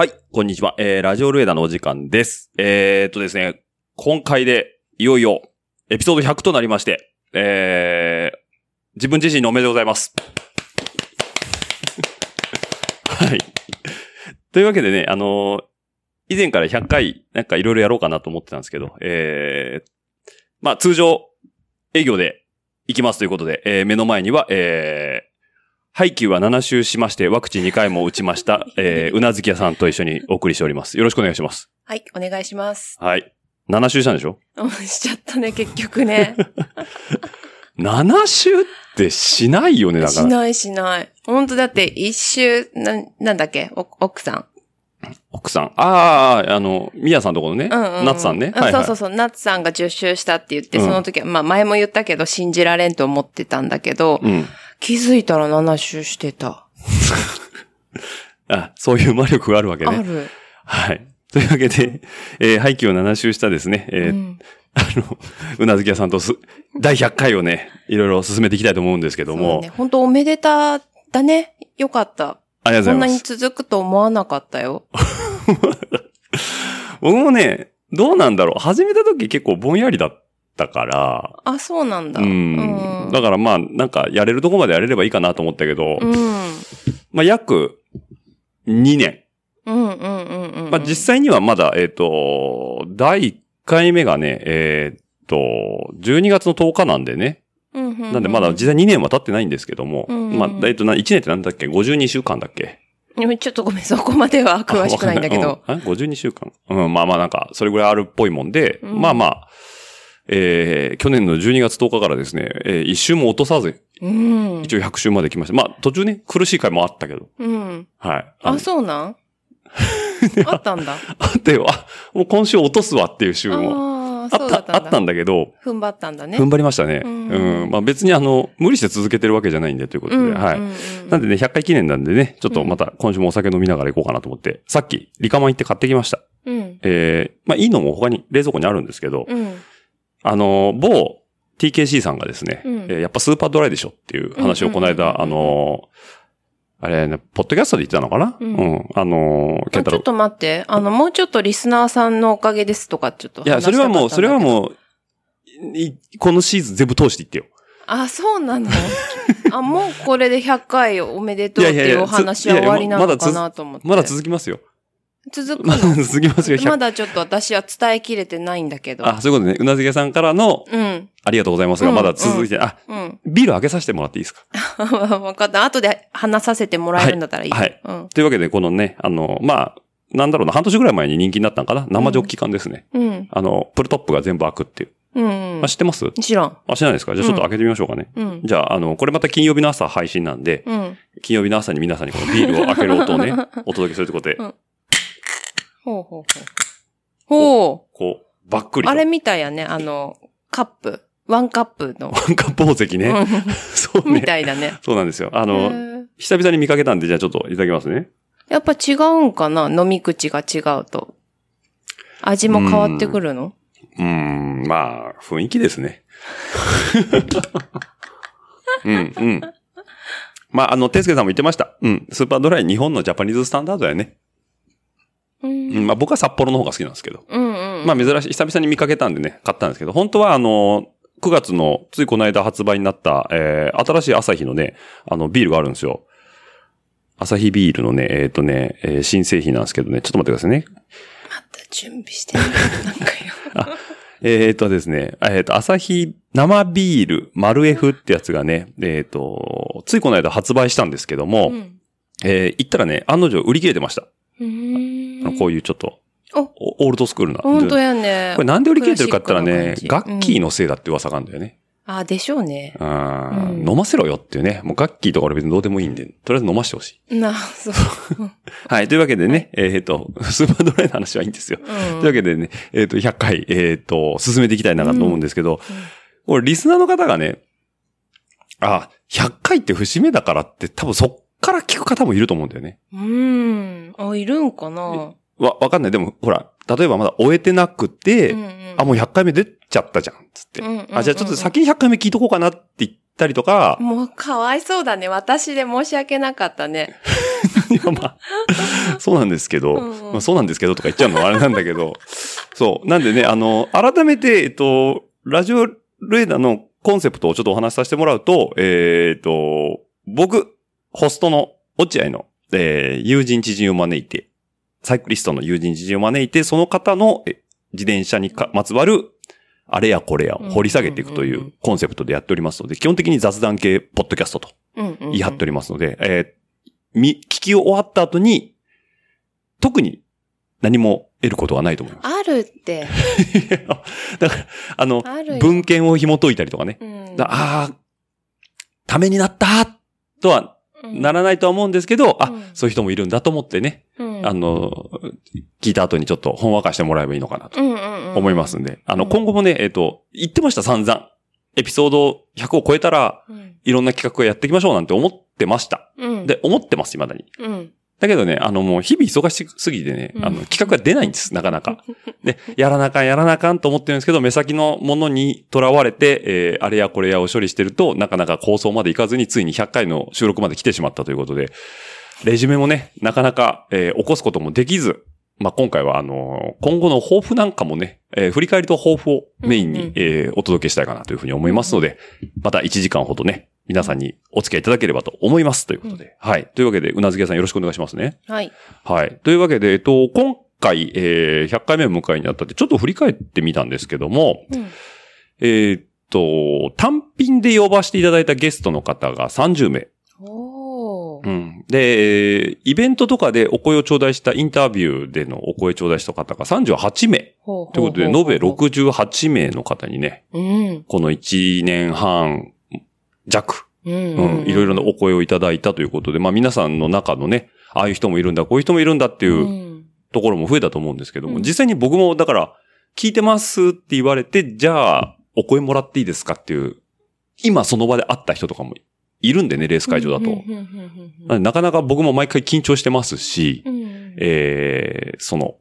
はい、こんにちは。えー、ラジオルエダのお時間です。えー、っとですね、今回で、いよいよ、エピソード100となりまして、えー、自分自身のおめでとうございます。はい。というわけでね、あのー以前から100回、なんかいろいろやろうかなと思ってたんですけど、えー、まあ、通常、営業で行きますということで、えー、目の前には、えー、ハイキューは7周しまして、ワクチン2回も打ちました、えー、うなずき屋さんと一緒にお送りしております。よろしくお願いします。はい、お願いします。はい。7周したんでしょ？うんしちゃったね、結局ね。?7 周ってしないよね、だから。しないしない。本当だって一周、な、なんだっけ？お奥さん。奥さん。ああ、あの、みやさんとこのね、うんうんうん。ナツさんね。あそうそうそう。ナツさんが10周したって言って、うんその時は、まあ前も言ったけど信じられんと思ってたんだけど、うん。気づいたら7周してた。あ、そういう魔力があるわけね。ある。はい。というわけで、えー、廃棄を7周したですね、えーうんあの、うなずき屋さんとす、第100回をね、いろいろ進めていきたいと思うんですけども、ね。本当おめでただね。よかった。ありがとこなにうんございます。続くと思わなかったよ。僕もね、どうなんだろう。始めた時結構ぼんやりだったから、あ、そうなんだ。うん。うんだからまあ、なんかやれるとこまでやれればいいかなと思ったけど、うん。まあ約2年。うんうんうんうん。まあ実際にはまだ、えっ、と、第1回目がね、えっ、と、12月の10日なんでね。うんうんうんなんでまだ実際2年は経ってないんですけども、うんうんまあ、えっと、な1年ってなんだっけ ?52 週間だっけ？うんちょっとごめん、そこまでは詳しくないんだけど。うん、あ ?52 週間うん、まあまあなんか、それぐらいあるっぽいもんで、うんまあまあ、えー、去年の12月10日からですね、えー、一周も落とさず、うん。一応100周まで来ました。まあ途中ね、苦しい回もあったけど、うん。はい。あ、のそうなん？あったんだ。あったよ。あ、もう今週落とすわっていう週も。あった。あったんだけど、踏ん張ったんだね。踏ん張りましたね。ううんん。まあ別にあの、無理して続けてるわけじゃないんでということで、うんはい。うんうんなんでね、100回記念なんでね、ちょっとまた今週もお酒飲みながら行こうかなと思って、さっき、リカマン行って買ってきました。うん。えー、まあいいのも他に冷蔵庫にあるんですけど、うん。あの、某 TKC さんがですね、うんえーやっぱスーパードライでしょっていう話をこの間、あの、あれね、ポッドキャストで言ってたのかな？ううんん。あの、ケンタロウあちょっと待って。あの、もうちょっとリスナーさんのおかげですとか、ちょっといや、それはもう、それはう。もう、いこのシーズン全部通していってよ。あ、そうなの？あ、もうこれで100回おめでとうっていやいやいやいうお話は終わりなのかなと思って。まだ続きますよ。続くまだの 続きますよ、100まだちょっと私は伝えきれてないんだけど。あ、そういうことね。うなずけさんからの、うん。ありがとうございますが、うんまだ続いて、あ、うん。ビール開けさせてもらっていいですか？わかった。後で話させてもらえるんだったらいい。はいはいうん。というわけで、このね、あの、まあ、なんだろうな、半年ぐらい前に人気になったのかな？生ジョッキ缶ですね。うん。あの、プルトップが全部開くっていう。うんあ、。知ってます？知らん。あ、知らないですか？じゃあちょっと開けてみましょうかね。うん。じゃあ、あの、これまた金曜日の朝配信なんで、うん。金曜日の朝に皆さんにこのビールを開ける音をね、お届けするということで、うんほうほうほう。ほこう、ばっくう。りと。あれみたいやね。あの、カップ。ワンカップの。ワンカップ宝石ね。うん そうみね。たいだね。そうなんですよ。あへの、ー久々に見かけたんで、じゃあちょっといただきますね。やっぱ違うんかな？飲み口が違うと。味も変わってくるの？うーん、まあ、雰囲気ですね。うん、うん。まあ、あの、てすけさんも言ってました。うん。スーパードライ日本のジャパニーズスタンダードやね。ううんん、まあ僕は札幌の方が好きなんですけど。うんうん。まあ珍しい、久々に見かけたんでね、買ったんですけど、本当はあの、9月の、ついこの間発売になった、えー、新しい朝日のね、あの、ビールがあるんですよ。朝日ビールのね、えっ、とね、えー新製品なんですけどね、ちょっと待ってくださいね。また準備してる。なんかよ。えっ、とですね、えっ、と、朝日生ビール、丸 F ってやつがね、えっ、と、ついこの間発売したんですけども、うん。えー行ったらね、案の定売り切れてました。こういうちょっと、オールドスクールな。本当やね。これなんで売り切れてるかって言ったらね、ガッキーのせいだって噂があるんだよね。あ、でしょうね。うん飲ませろよっていうね。もうガッキーとか俺別にどうでもいいんで、とりあえず飲ましてほしい。な、そう。はい。というわけでね、えっ、と、スーパードライの話はいいんですよ。うんというわけでね、えっ、と、100回、えっ、と、進めていきたいなと思うんですけど、これリスナーの方がね、あ、100回って節目だからって多分そっから聞く方もいると思うんだよね。うん。あ、いるんかな？わ、わかんない。でも、ほら、例えばまだ終えてなくて、うんうんあ、もう100回目出ちゃったじゃん、つって。うんうんうんうんあ、じゃあちょっと先に100回目聞いとこうかなって言ったりとか、もうかわいそうだね。私で申し訳なかったね。いや、まあ、そうなんですけど、うんうんまあ、そうなんですけどとか言っちゃうのはあれなんだけど、そう。なんでね、あの、改めて、えっと、ラジオルエダのコンセプトをちょっとお話しさせてもらうと、えーっと、僕、ホストの落合の、えー友人知人を招いて、サイクリストの友人知人を招いて、その方のえ自転車にかまつわる、あれやこれやを掘り下げていくというコンセプトでやっておりますので、基本的に雑談系ポッドキャストと言い張っておりますので、えーみ、聞き終わった後に、特に何も得ることはないと思います。あるって。だから、あの。文献を紐解いたりとかね。うんだああ、ためになったとはならないとは思うんですけど、あ、うん。そういう人もいるんだと思ってね、うん。あの、聞いた後にちょっとほんわかしてもらえばいいのかなと思いますんで、あの、うん。今後もね、えっ、と、言ってました散々。エピソード100を超えたら、うん。いろんな企画をやっていきましょうなんて思ってました。うん。で、思ってます、未だに。うん。だけどね、あのもう日々忙しすぎてね、うんあの企画が出ないんです、なかなか。で、やらなあかん、やらなあかんと思ってるんですけど、目先のものに囚われて、えーあれやこれやを処理してると、なかなか構想までいかずに、ついに100回の収録まで来てしまったということで、レジュメもね、なかなか、えー起こすこともできず、まあ、今回は、あのー今後の抱負なんかもね、えー振り返りと抱負をメインに、うんうんえーお届けしたいかなというふうに思いますので、また1時間ほどね、皆さんにお付き合いいただければと思いますということで、はい。というわけで、うなずけさんよろしくお願いしますね。はい。はい。というわけで、えっと、今回、えー100回目を迎えにあたって、ちょっと振り返ってみたんですけども、うんえーっと、単品で呼ばせていただいたゲストの方が30名。うん。で、えーイベントとかでお声を頂戴したインタビューでのお声頂戴した方が38名。ということで、延べ68名の方にね、うん。この1年半弱、うん。うん、いろいろなお声をいただいたということで、まあ皆さんの中のね、ああいう人もいるんだ、こういう人もいるんだっていううん。ところも増えたと思うんですけども、うん。実際に僕もだから、聞いてますって言われて、じゃあ、お声もらっていいですかっていう、今その場で会った人とかもいるんでね、レース会場だと。なかなか僕も毎回緊張してますし、えー、その、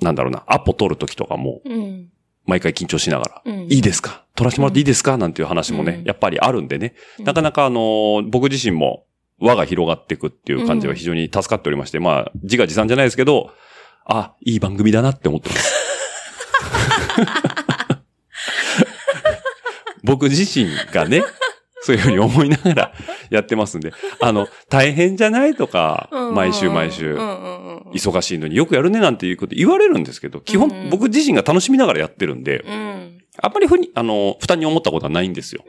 なんだろうな、アポ取るときとかも、うん毎回緊張しながら、うん。いいですか？取らせてもらっていいですか？なんていう話もね、うん。やっぱりあるんでね、なかなかあのー僕自身も輪が広がっていくっていう感じは非常に助かっておりまして、まあ、自画自賛じゃないですけど、あ、いい番組だなって思ってます。僕自身がね、そういうふうに思いながらやってますんで、あの、大変じゃないとか、うん。毎週毎週。忙しいのによくやるねなんていうこと言われるんですけど、基本うん。僕自身が楽しみながらやってるんで、うん。あんまりふに、あの、負担に思ったことはないんですよ。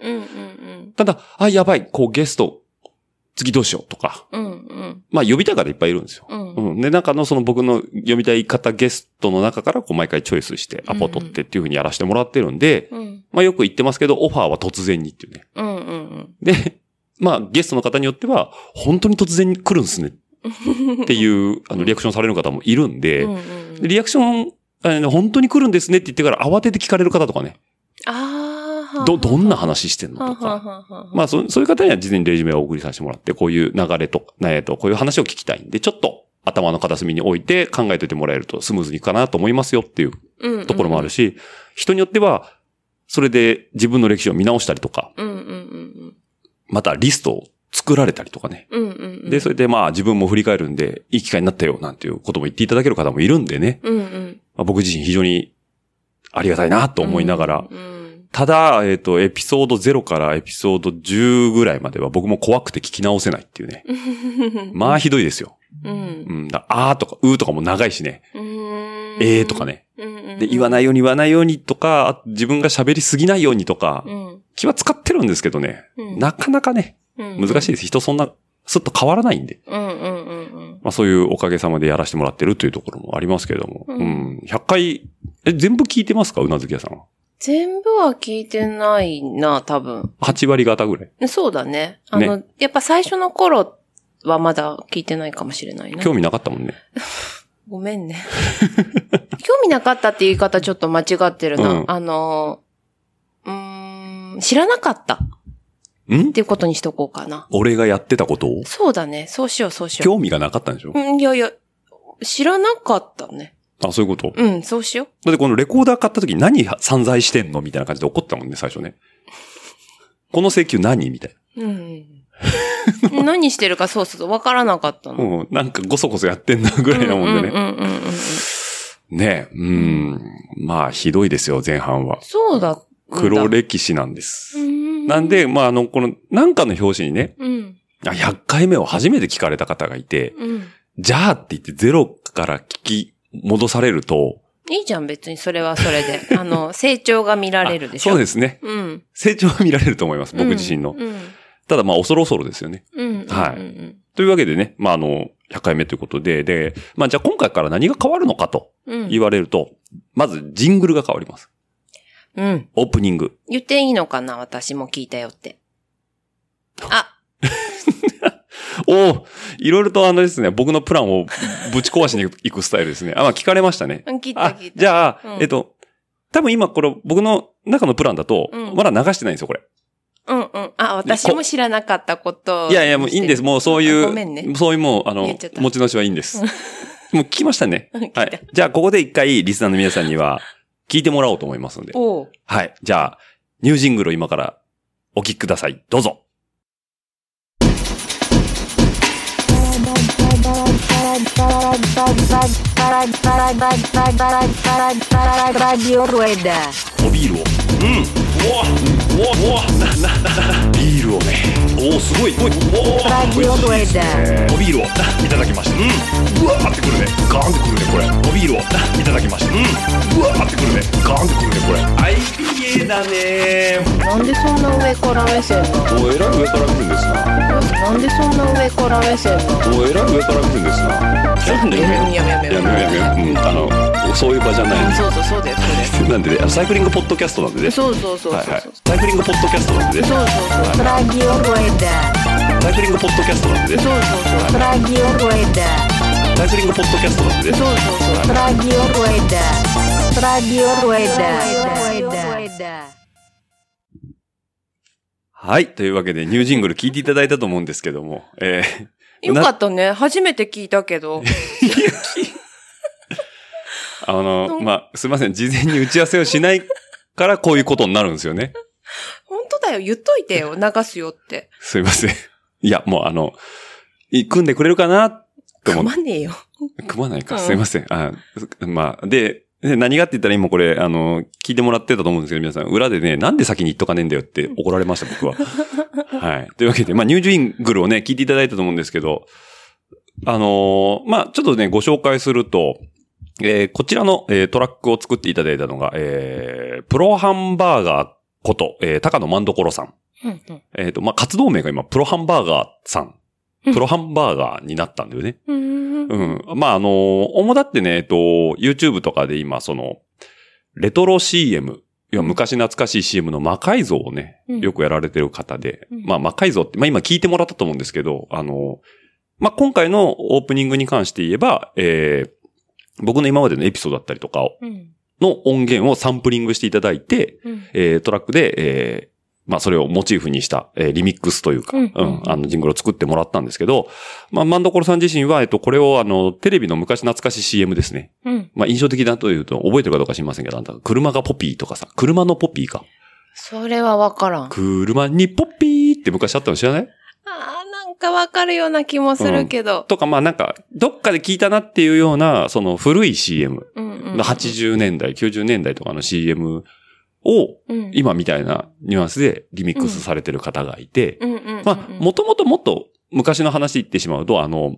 ただ、あ、やばい、こうゲスト、次どうしようとか、うんうん。まあ呼びたい方いっぱいいるんですよ。うん。うん。で、中のその僕の読みたい方ゲストの中からこう毎回チョイスしてアポ取ってっていう風にやらせてもらってるんで、うん。まあよく言ってますけど、オファーは突然にっていうね。うんうんで、まあゲストの方によっては、本当に突然に来るんですね。っていう、あの、リアクションされる方もいるんで、うんうんでリアクション、本当に来るんですねって言ってから慌てて聞かれる方とかね、ああ。ど、どんな話してんのとか。まあそ、そういう方には事前にレジュメをお送りさせてもらって、こういう流れとか、えっと、こういう話を聞きたいんで、ちょっと頭の片隅に置いて考えておいてもらえるとスムーズにいくかなと思いますよっていううんうんところもあるし、人によっては、それで自分の歴史を見直したりとか、うんうんうんまたリストを作られたりとかね。うん。うんうんうん。で、それでまあ自分も振り返るんで、いい機会になったよ、なんていうことも言っていただける方もいるんでね。うんうん。まあ僕自身非常にありがたいなと思いながら、うんただ、えっ、と、エピソード0からエピソード10ぐらいまでは僕も怖くて聞き直せないっていうね。うん。まあひどいですよ。うん。うん。だあーとか、うーとかも長いしね。うん。えーとかね。うんうん。で、言わないように言わないようにとか、あ自分が喋りすぎないようにとかう、ん。気は使ってるんですけどね。うんなかなかね、うん難しいです。人そんな、すっと変わらないんで。うんうんうんうん。まあそういうおかげさまでやらせてもらってるというところもありますけれども。ううんん。100回、え、全部聞いてますかうなずき屋さんは？全部は聞いてないな、多分。8割方ぐらい。そうだね。あの、やっぱ最初の頃はまだ聞いてないかもしれないな。興味なかったもんね。ごめんね。興味なかったって言い方ちょっと間違ってるな。うんあの、うーん、知らなかったっんていうことにしとこうかな。俺がやってたこと？をそうだね。そうしよう、そうしよ興味がなかったんでしょ？う。うん、いやいや、知らなかったね。あ、そういうこと？うん、そうしよだってこのレコーダー買った時何散財してんのみたいな感じで怒ったもんね、最初ね。この請求何みたいうん。何してるかそうそうわからなかったな。の。うん、なんかごそごそやってんなぐらいなもんでね。うんうん。まあ、ひどいですよ、前半は。そうだ。黒歴史なんです。うんなん、で、まあ、あの、この、なんかの表紙にね、うん。あ100回目を初めて聞かれた方がいて、うん。じゃあって言ってゼロから聞き戻されると、いいじゃん、別にそれはそれで。あの、成長が見られるでしょ？そうですね。うん。成長は見られると思います、僕自身の。うん。ただまあ、恐る恐るですよね。うん。はいうんというわけでね、まあ、あの、100回目ということで、で、まあ、じゃあ今回から何が変わるのかとうん。言われると、まずジングルが変わります。うん。オープニング。言っていいのかな？私も聞いたよって。あ、おおいろいろとあのですね、僕のプランをぶち壊しに行くスタイルですね。あ、まあ、聞かれましたね。うん聞いたあ聞い、た。じゃあ、うんえっと、多分今これ僕の中のプランだと、うんまだ流してないんですよ、これ。うんうん。あ、私も知らなかったことをいやいや、もういいんです。もうそういう、あごめんね。そういうもう、あの持ち主はいいんです。もう聞きましたね はい。じゃあ、ここで一回、リスナーの皆さんには、聞いてもらおうと思いますので。はい。じゃあ、ニュージングルを今からお聞きください。どうぞ。Radio Rueda. おビールを。うん。うわ、うわ、うわ、な、な、な、な、ビールをね。おお、すごい、すごい。おお、おビールを、い。ただきました。うん。うわーってくるね。ガーンってくるね、これ。おビールを、い。ただきました。うん。うわーってくるね。ガーンってくるね、これ。IPA だねなんでそんな上から目線なのおえらい。上から見るんですな。なんでそんな上から目線なのおえらい。上から見るんですな。なんでやめやめやめやめう。ん。あの、そうい。う場じゃない。そうそう、そうだよ、そうなんでね、サイクリングポッドキャストなんでね。そうそうそうそう。はいはい。サイクリングポッドキャストなんでね。そうそうそう。Radio Rueda. サイクリングポッドキャストなんでね。そうそうそう。Radio Rueda. サイクリングポッドキャストなんでね。そうそうそう。Radio Rueda. Radio Rueda. Rueda. はい。というわけで、ニュージングル聞いていただいたと思うんですけども、えー、よかったね。初めて聞いたけど。あの、まあ、すいません。事前に打ち合わせをしないからこういうことになるんですよね。本当だよ。言っといてよ。流すよって。すいません。いや、もうあの、い組んでくれるかなと思って。組まねえよ。組まないか。うんすいません。あまあ、で、で何がって言ったら今これ、あの、聞いてもらってたと思うんですけど、皆さん、裏でね、なんで先に言っとかねえんだよって怒られました、僕は。はい。というわけで、まあ、ニュージングルをね、聞いていただいたと思うんですけど、あのーまあ、ちょっとね、ご紹介すると、えーこちらの、えートラックを作っていただいたのが、えープロハンバーガーこと、えー高野万所さん。うんうんえっ、と、まあ、活動名が今、プロハンバーガーさん。うんプロハンバーガーになったんだよね。うーん。うん。まあ、あのー、主だってね、えっと、YouTube とかで今、その、レトロ CM、いや昔懐かしい CM の魔改造をね、うんよくやられてる方で、うんまあ、魔改造って、まあ今聞いてもらったと思うんですけど、あのー、まあ今回のオープニングに関して言えば、えー、僕の今までのエピソードだったりとかをうん。の音源をサンプリングしていただいて、うん。えー、トラックで、えー、まあ、それをモチーフにした、えーリミックスというか、ううんん、あの、ジングルを作ってもらったんですけど、まあ、マンドコロさん自身は、えっと、これを、あの、テレビの昔懐かしい CM ですね。うん。まあ、印象的だというと、覚えてるかどうか知りませんけど、あんた、車がポピーとかさ、車のポピーか。それはわからん。あ車にポピーって昔あったの知らない？あ、なんかわかるような気もするけど。とか、まあ、なんか、どっかで聞いたなっていうような、その古い CM。うんうん。の80年代、90年代とかの CM を、うん。今みたいなニュアンスでリミックスされてる方がいて、うんうんうんうん。まあ、もともともっと昔の話言ってしまうと、あの、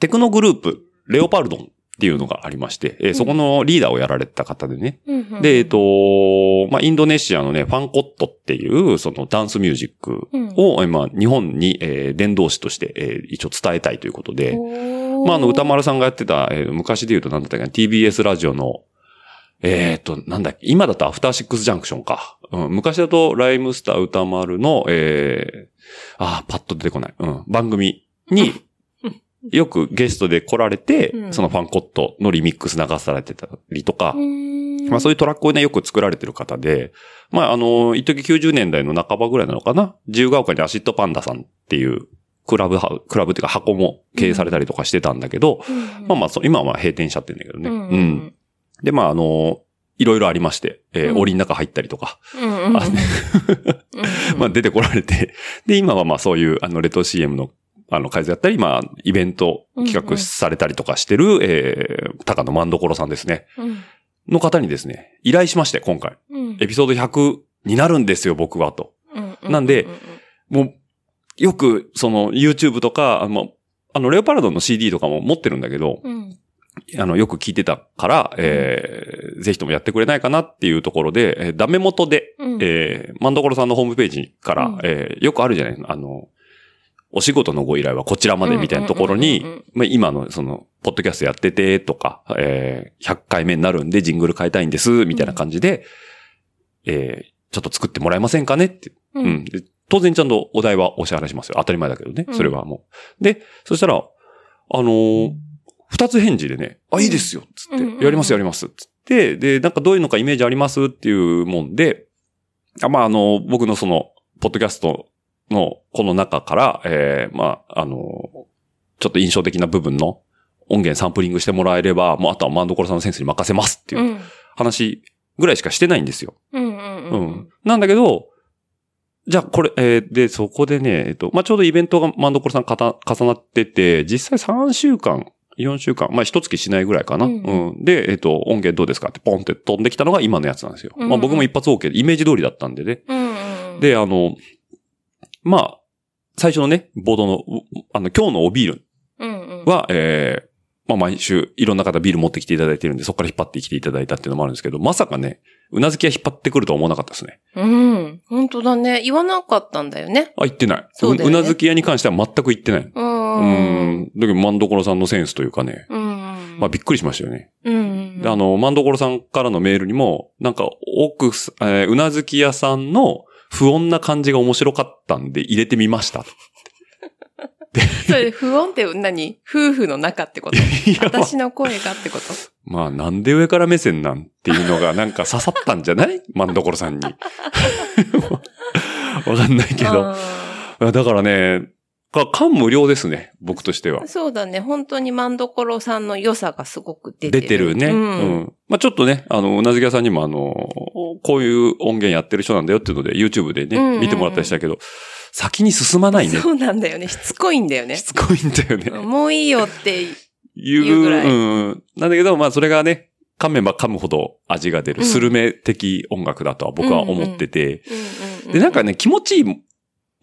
テクノグループ、レオパルドンっていうのがありまして、えーそこのリーダーをやられてた方でね。うんうんうん、で、えっと、まあ、インドネシアのね、ファンコットっていう、そのダンスミュージックを、今、日本に、えー伝道師として、えー一応伝えたいということで、まあ、あの、歌丸さんがやってた、えー昔で言うと何だったっけな、TBS ラジオの、えっ、と、なんだっけ、今だとアフターシックスジャンクションか。うん、昔だとライムスター歌丸の、えー、あーパッと出てこない。うん、番組に、よくゲストで来られて、うん。そのファンコットのリミックス流されてたりとか、まあそういうトラックをね、よく作られてる方で、まああの、一時90年代の半ばぐらいなのかな自由が丘にアシッドパンダさんっていうクラブクラブっていうか箱も経営されたりとかしてたんだけど、うんまあまあそう、今はまあ閉店しちゃってるんだけどね。うんうん。で、まああの、いろいろありまして、えーうん。檻の中入ったりとか、まあ出てこられて、で、今はまあそういう、あの、レト CM の、あの、改造やったり、まあ、イベント企画されたりとかしてる、えー、高野万所さんですね。うん。の方にですね、依頼しまして、今回。うん。エピソード100になるんですよ、僕は、と。うんうなんでうもう、よく、その、YouTube とか、あの、あの、レオパルドの CD とかも持ってるんだけど、うん。あの、よく聞いてたから、えー、ぜひともやってくれないかなっていうところで、えーダメ元で、うん。えー、マンドコロさんのホームページから、うん。えーよくあるじゃないあの、お仕事のご依頼はこちらまでみたいなところに今のその、ポッドキャストやっててとか、えー、100回目になるんでジングル変えたいんです、みたいな感じで、えー、ちょっと作ってもらえませんかねって。ううんん。で当然ちゃんとお題はお支払いしますよ。当たり前だけどね。うんそれはもう。で、そしたら、あのー二つ返事でね、あ、いいですよ、つって、うんうんうんやりますやります、つって、で、なんかどういうのかイメージあります？っていうもんで、あまあ、あの、僕のその、ポッドキャストのこの中から、えー、まあ、あの、ちょっと印象的な部分の音源サンプリングしてもらえれば、もうあとはマンドコロさんのセンスに任せますっていううん話ぐらいしかしてないんですよ。うんうんううんん。なんだけど、じゃあこれ、えーで、そこでね、えっと、まあ、ちょうどイベントがマンドコロさんかた重なってて、実際3週間、4週間、まあ、一月しないぐらいかな。ううんん。で、えっと、音源どうですかってポンって飛んできたのが今のやつなんですよ。うんまあ、僕も一発 OK で、イメージ通りだったんでね。うん。で、あの、まあ、最初のね、ボードの、うあの、今日のおビールうんうん、は、えーまあ毎週いろんな方ビール持ってきていただいてるんで、そこから引っ張ってきていただいたっていうのもあるんですけど、まさかね、うなずきは引っ張ってくるとは思わなかったですね。うん。本当だね。言わなかったんだよね。あ、言ってない。そうねうなずき屋に関しては全く言ってない。う。うんん。だけど、マンドコロさんのセンスというかね、うん。まあびっくりしましたよね。うん。であの、マンドコロさんからのメールにも、なんか、奥す、えーうなずき屋さんの不穏な感じが面白かったんで入れてみました。それ、不穏って何？夫婦の中ってこと？私の声がってこと？まあ、なんで上から目線なんていうのがなんか刺さったんじゃない？マンドコロさんに。わかんないけど。だからね、か感無量ですね、僕としてはー。そうだね。本当にマンドコロさんの良さがすごく出てる。出てるね。ううんん。まあちょっとね、あの、うなずき屋さんにもあの、こういう音源やってる人なんだよっていうので、YouTube でね、うんうんうん見てもらったりしたけど、先に進まないね。そうなんだよね。しつこいんだよねし。つこいんだよね。もういいよって。言う、ぐらいうん。なんだけど、まあそれがね、噛めば噛むほど味が出る、うんスルメ的音楽だとは僕は思ってて、うんうんうで、なんかね、気持ちいい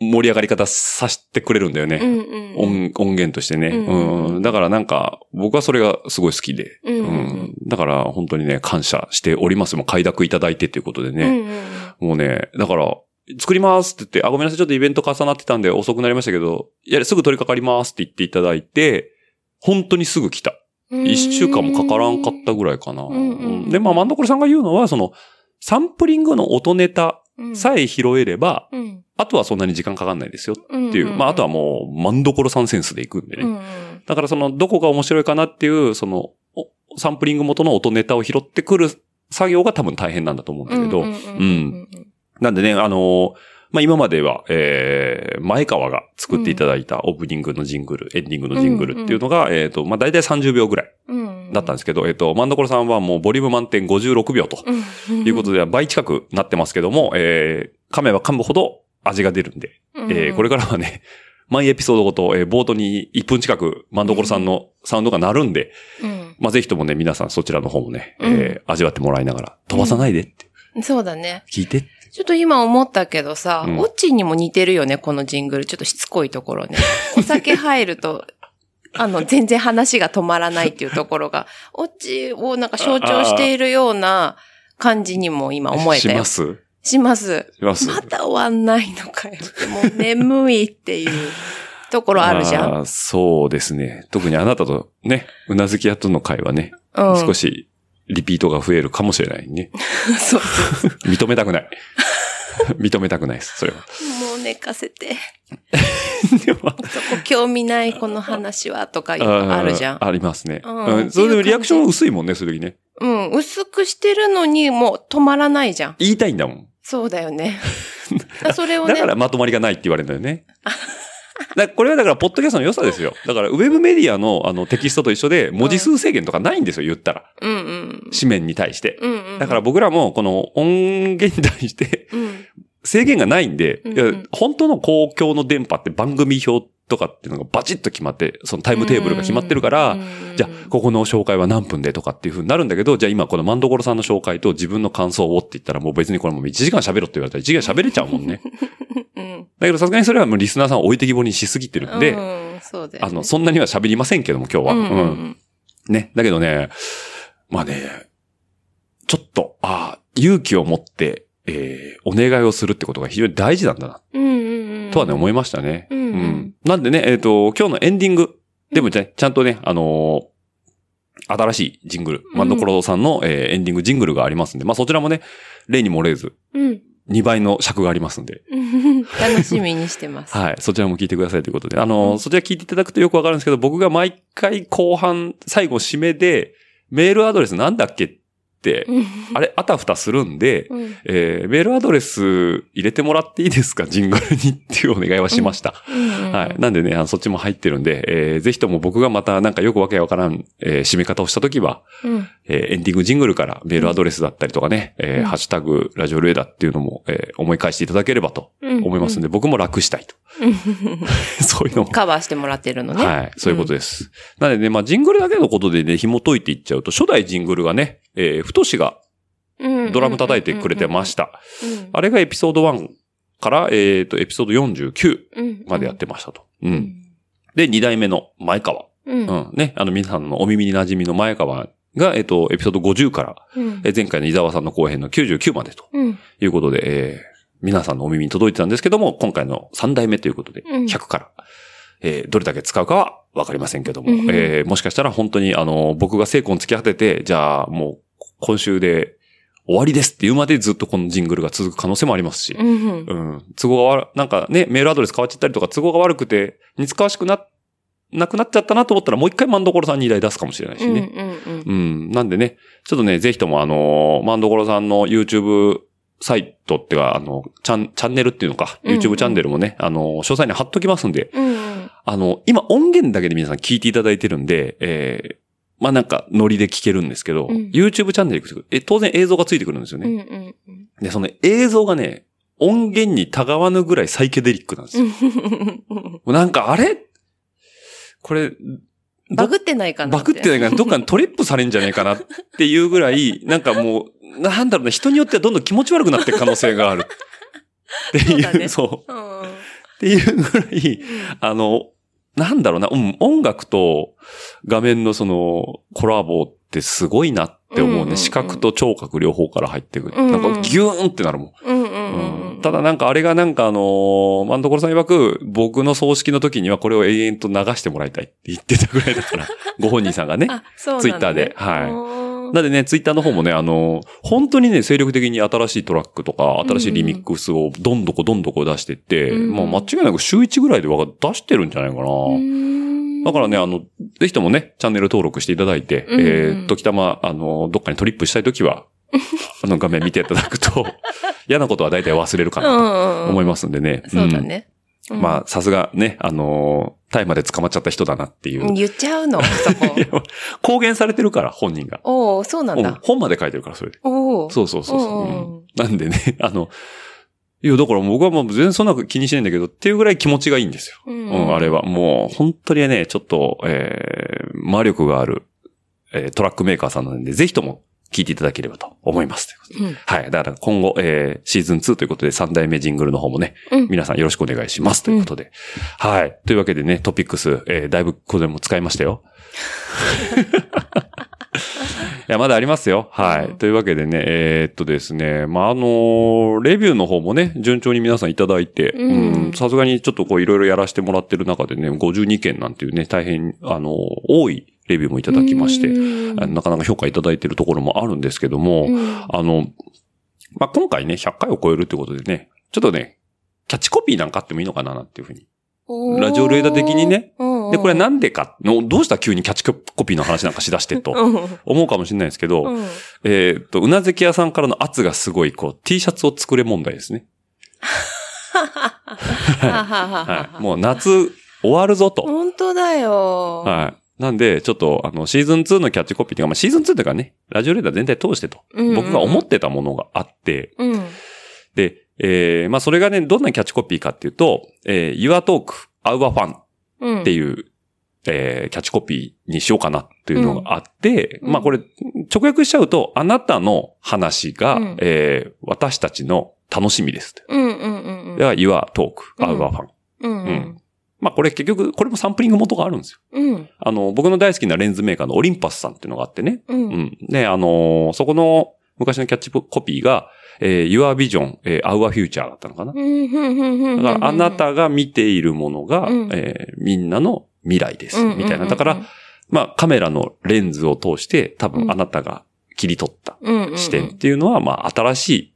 盛り上がり方させてくれるんだよね。うんうん音音源としてね、うんうんだからなんか、僕はそれがすごい好きで、うんうんうん。だから本当にね、感謝しております。もう快諾いただいてということでね。うんうんもうね、だから、作りますって言って、あ、ごめんなさい、ちょっとイベント重なってたんで遅くなりましたけど、いや、すぐ取り掛かりますって言っていただいて、本当にすぐ来た。うん。一週間もかからんかったぐらいかな。うんうんうん。で、まあ、マンドコレさんが言うのは、その、サンプリングの音ネタうんさえ拾えれば、うん。あとはそんなに時間かかんないですよう。んっていう。まあ、あとはもう、マンドコロさんセンスでいくんでね。うんうん。だからその、どこが面白いかなっていう、その、おサンプリング元の音ネタを拾ってくる作業が多分大変なんだと思うんだけど、うんうん。うん。なんでね、あのーまあ、今までは、えー、前川が作っていただいたオープニングのジングル、エンディングのジングルっていうのが、えっ、と、まあ、大体30秒ぐらいうんだったんですけど、えっ、と、マンドコロさんはもうボリューム満点56秒とうん。いうことで、倍近くなってますけども、えー、噛めば噛むほど味が出るんで、えー、これからはね、毎エピソードごと、えー、冒頭に1分近くマンドコロさんのサウンドが鳴るんで、うん。まあ、ぜひともね、皆さんそちらの方もね、えー味わってもらいながら、飛ばさないでって、そうだね。聞いてって。ちょっと今思ったけどさ、うんオッチーにも似てるよね、このジングル。ちょっとしつこいところね。お酒入ると、あの、全然話が止まらないっていうところが、オッチーをなんか象徴しているような感じにも今思えたよ。します？します。しますまた終わんないのかよ。もう眠いっていうところあるじゃん。そうですね。特にあなたとね、うなずき屋との会話ね、うん。少しリピートが増えるかもしれないね。そう。認めたくない。認めたくないです、それは。もう寝かせて。でもそこ興味ないこの話はとかあるじゃん。ありますね。うんうんそれでもリアクション薄いもんね、そういう時ね。うん。薄くしてるのにもう止まらないじゃん。言いたいんだもん。そうだよね。それをね。だからまとまりがないって言われるんだよね。だこれはだから、ポッドキャストの良さですよ。だから、ウェブメディアのあのテキストと一緒で、文字数制限とかないんですよ、言ったら。うんうん。紙面に対して。うんうん。だから僕らも、この音源に対して、うん、制限がないんで、うんうん本当の公共の電波って番組表とかっていうのがバチッと決まって、そのタイムテーブルが決まってるから、じゃあ、ここの紹介は何分でとかっていう風になるんだけど、じゃあ今このマンドコロさんの紹介と自分の感想をって言ったらもう別にこれもう1時間喋ろって言われたら1時間喋れちゃうもんね。うん。だけどさすがにそれはもうリスナーさんを置いてきぼりにしすぎてるんで、うん、そうだよ、ね。あの、そんなには喋りませんけども今日は。うんうんうんね。だけどね、まあね、ちょっと、ああ、勇気を持って、えー、お願いをするってことが非常に大事なんだな、うん。うんうんうん。とはね、思いましたね。うんうんなんでね、えっ、と、今日のエンディングでもね、ちゃんとね、あのー新しいジングル、マンドコロさんの、えーエンディングジングルがありますんで、まあそちらもね、例に漏れず、うん。2倍の尺がありますんで、うん。楽しみにしてます。はい。そちらも聞いてくださいということで。あの、うんそちら聞いていただくとよくわかるんですけど、僕が毎回後半、最後締めで、メールアドレスなんだっけ。あれ、あたふたするんで、うん。えーメールアドレス入れてもらっていいですか？ジングルにっていうお願いはしました。うん。はい。なんでね、あのそっちも入ってるんで、えーぜひとも僕がまたなんかよくわけわからん、えー締め方をしたときは、うん。えーエンディングジングルからメールアドレスだったりとかね、えーうんハッシュタグラジオルエダっていうのも、えー思い返していただければとうん。思いますんで、僕も楽したいと。うん。そういうのもカバーしてもらってるのね。はい。そういうことです。なのでね、まあ、ジングルだけのことでね、紐解いていっちゃうと、初代ジングルがね、えー、太しがうん。ドラム叩いてくれてました。うん。あれがエピソード1から、えっ、と、エピソード49うん。までやってましたと。う。うんん。で、2代目の前川。うん。うん。ね、あの、皆さんのお耳に馴染みの前川が、えっ、と、エピソード50から、うん。えー前回の伊沢さんの後編の99までとうん。いうことで、えー皆さんのお耳に届いてたんですけども、今回の3代目ということで、うん100から、えーどれだけ使うかはわかりませんけども、うんえーもしかしたら本当にあの、僕が成功に突き果てて、じゃあもう今週で終わりですっていうまでずっとこのジングルが続く可能性もありますし、うん。うん、都合が悪、なんかね、メールアドレス変わっちゃったりとか都合が悪くて、似つかわしくな、なくなっちゃったなと思ったらもう一回マンドコロさんに依頼出すかもしれないしうん。ね。うん。うん。なんでね、ちょっとね、ぜひともあのーマンドコロさんの YouTube サイトっていうか、あの、チャン、チャンネルっていうのか、うんうん YouTube チャンネルもね、あのー詳細に貼っときますんで、うん。あの、今音源だけで皆さん聞いていただいてるんで、えー、まあなんか、ノリで聞けるんですけど、うん YouTube チャンネル行くと、え、当然映像がついてくるんですようん。ね。うん。で、その映像がね、音源にたがわぬぐらいサイケデリックなんですよ。なんか、あれ？これ、どバグってないかなバクってないかな、どっかにトリップされんじゃないかなっていうぐらい、なんかもう、なんだろうな、人によってはどんどん気持ち悪くなっていく可能性がある。っていう、そうだねそう。うん。っていうぐらい、あの、なんだろうな、うん、音楽と画面のそのコラボってすごいなって思うね。うんうんうん視覚と聴覚両方から入ってくる。うんうんなんかギューンってなるもん。うん。う。うんんただなんかあれがなんかあのーマンドコロさん曰く、僕の葬式の時にはこれを永遠と流してもらいたいって言ってたぐらいだから、ご本人さんがね。ね。ツイッターではいいなんでね、ツイッターの方もね、あのー本当にね、精力的に新しいトラックとか、新しいリミックスをどんどこどんどこ出してって、うんもう間違いなく週1ぐらいで出してるんじゃないかな。だからね、あの、ぜひともね、チャンネル登録していただいて、うんうんえー、時たま、あの、どっかにトリップしたいときは、あの画面見ていただくと、嫌なことは大体忘れるかなと思いますんでね。そうだね。うん。まあ、さすがね、あのー、タイまで捕まっちゃった人だなっていう。うん言っちゃうの、そこ 公言されてるから、本人が。おおそうなんうんだ。本まで書いてるから、それで。おおそうそうそうそう、うんうんなんでね、あの、いや、だから僕はもう全然そんな気にしないんだけど、っていうぐらい気持ちがいいんですよ。ううん、あれは。もう、本当にね、ちょっと、えー、魔力がある、えートラックメーカーさんなので、ぜひとも聞いていただければと思います。うんはい。だから今後、えー、シーズン2ということで3代目ジングルの方もね、うん皆さんよろしくお願いします。ということで。はい。というわけでね、トピックス、えー、だいぶこれも使いましたよ。いや、まだありますよ。はい。うんというわけでね、えーっとですね、まあ、あのーレビューの方もね、順調に皆さんいただいて、うんうんさすがにちょっとこういろいろやらせてもらってる中でね、52件なんていうね、大変、あのー多いレビューもいただきまして、なかなか評価いただいてるところもあるんですけども、うんあの、まあ、今回ね、100回を超えるってことでね、ちょっとね、キャッチコピーなんかあってもいいのかななんていうふうに。ラジオレーダー的にね。で、これなんでかの、どうしたら急にキャッチコピーの話なんかしだしてとうん思うかもしれないですけど、うんえーっと、うなずき屋さんからの圧がすごい、こう、T シャツを作れ問題ですね。はい。もう夏終わるぞと。本当だよ。はい。なんで、ちょっと、あの、シーズン2のキャッチコピーっていうか、まあ、シーズン2というかね、ラジオレーダー全体通してと、うんうんうん僕が思ってたものがあって、うん。で、えー、まあ、それがね、どんなキャッチコピーかっていうと、えー、Your Talk, Our Fun うん。っていう、えー、キャッチコピーにしようかなっていうのがあって、うんまあ、これ、直訳しちゃうと、あなたの話が、うんえー、私たちの楽しみです。うんうんうんうん。では、Your Talk, うん Our Fun。うんううんん。まあ、これ結局、これもサンプリング元があるんですよ。うん。あの、僕の大好きなレンズメーカーのオリンパスさんっていうのがあってね。う。うんん。で、あのーそこの昔のキャッチコピーが、えー Your Vision, えー Our Future だったのかな。だから、あなたが見ているものが、うんえーみんなの未来です。みたいな。だから、まあ、カメラのレンズを通して、多うん分あなたが切り取った視点っていうのは、まあ、新しい、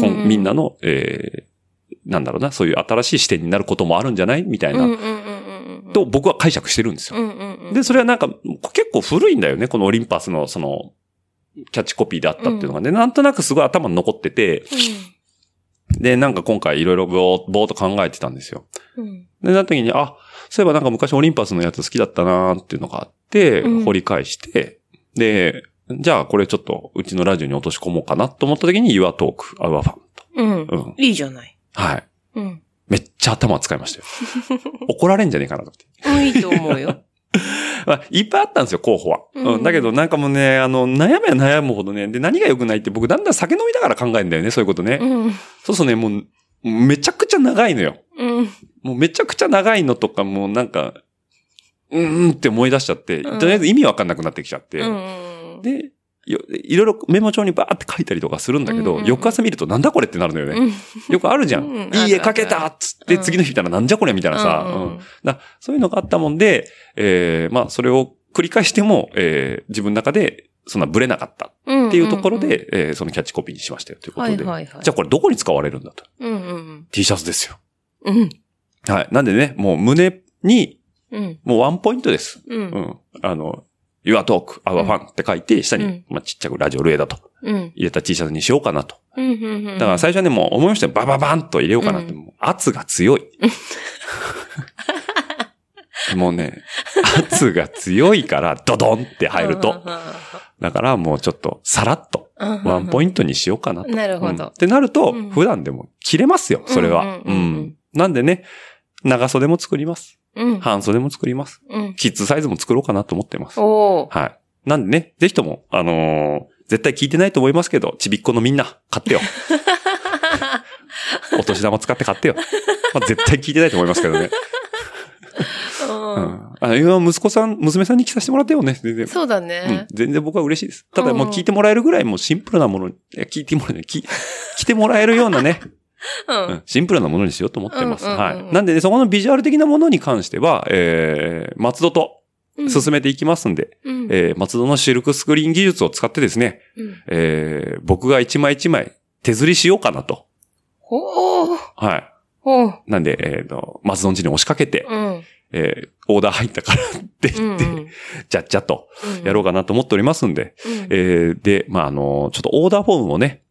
こんみんなの、えーなんだろうな、そういう新しい視点になることもあるんじゃない？みたいな、うんうんうんうんうん。と僕は解釈してるんですよ。うんうんうん。で、それはなんか、結構古いんだよね。このオリンパスの、その、キャッチコピーであったっていうのがね、なんとなくすごい頭に残ってて、で、なんか今回いろいろぼーぼーっと考えてたんですよ。うん。で、なった時に、あ、そういえばなんか昔オリンパスのやつ好きだったなーっていうのがあって、うん掘り返して、で、じゃあこれちょっとうちのラジオに落とし込もうかなと思った時に Your Talk, Our Fun と。うん。うん。いいじゃない。はい。うん。めっちゃ頭使いましたよ。怒られんじゃねえかなと思って。うん、いいと思うよ。まあ、いっぱいあったんですよ、候補は。うんうん。だけど、なんかもうね、あの、悩めば悩むほどね、で、何が良くないって僕だんだん酒飲みながら考えるんだよね、そういうことね。うん。そうそうね、もう、めちゃくちゃ長いのよ。うん。もうめちゃくちゃ長いのとか、もうなんか、うーんって思い出しちゃって、うんとりあえず意味わかんなくなってきちゃって。うん。で、よいろいろメモ帳にバーって書いたりとかするんだけど、うんうん翌朝見るとなんだこれってなるのよね。うん。よくあるじゃん。うんいい絵描けたっつって、うん次の日見たらなんじゃこれみたいなさ、うんうんだそういうのがあったもんで、えー、まあ、それを繰り返しても、えー、自分の中で、そんなブレなかったうん。っていうところで、えーそのキャッチコピーにしましたよということで。はいはいはいじゃあこれどこに使われるんだと。うんうん。T シャツですよ。うん。はい。なんでね、もう胸に、うん。もうワンポイントです。う。うんん。あの、Your Talk, Our Fun って書いて、下に、うんまあ、ちっちゃくラジオルエだとうん。入れた T シャツにしようかなと。だから最初はね、もう思いましたよ。バババンと入れようかなって。うんもう圧が強い。もうね、圧が強いからドドンって入ると。だからもうちょっとさらっとうん、ワンポインントにしようかなと。なるほどうんってなるとうん、普段でも着れますよ、それは。うん。なんでね、長袖も作ります。ト。うん。半袖も作ります。うん。キッズサイズも作ろうかなと思ってます。おー。はい。なんでね、ぜひとも、あのー絶対聞いてないと思いますけど、ちびっこのみんな、買ってよ。お年玉使って買ってよ。まあ、絶対聞いてないと思いますけどね。う。うんん。あ今、息子さん、娘さんに着させてもらってよね、全然。そうだうんね。。全然僕は嬉しいです。ただうんもう聞いてもらえるぐらいもうシンプルなもの聞いてもらえない、聞 来てもらえるようなね、シンプルなものにしようと思ってます。うんうんうんはい。なんでね、そこのビジュアル的なものに関しては、えー、松戸と進めていきますんで、うん。えー、松戸のシルクスクリーン技術を使ってですね、うんえー、僕が一枚一枚手刷りしようかなと。ほー。はい。ほー。なんで、えっ、と、松戸んちに押しかけて、うん。えー、オーダー入ったからってうん言って、じゃっじゃっとやろうか。かなと思っておりますんで、うんえー、で、まあ、あの、ちょっとオーダーフォームをね、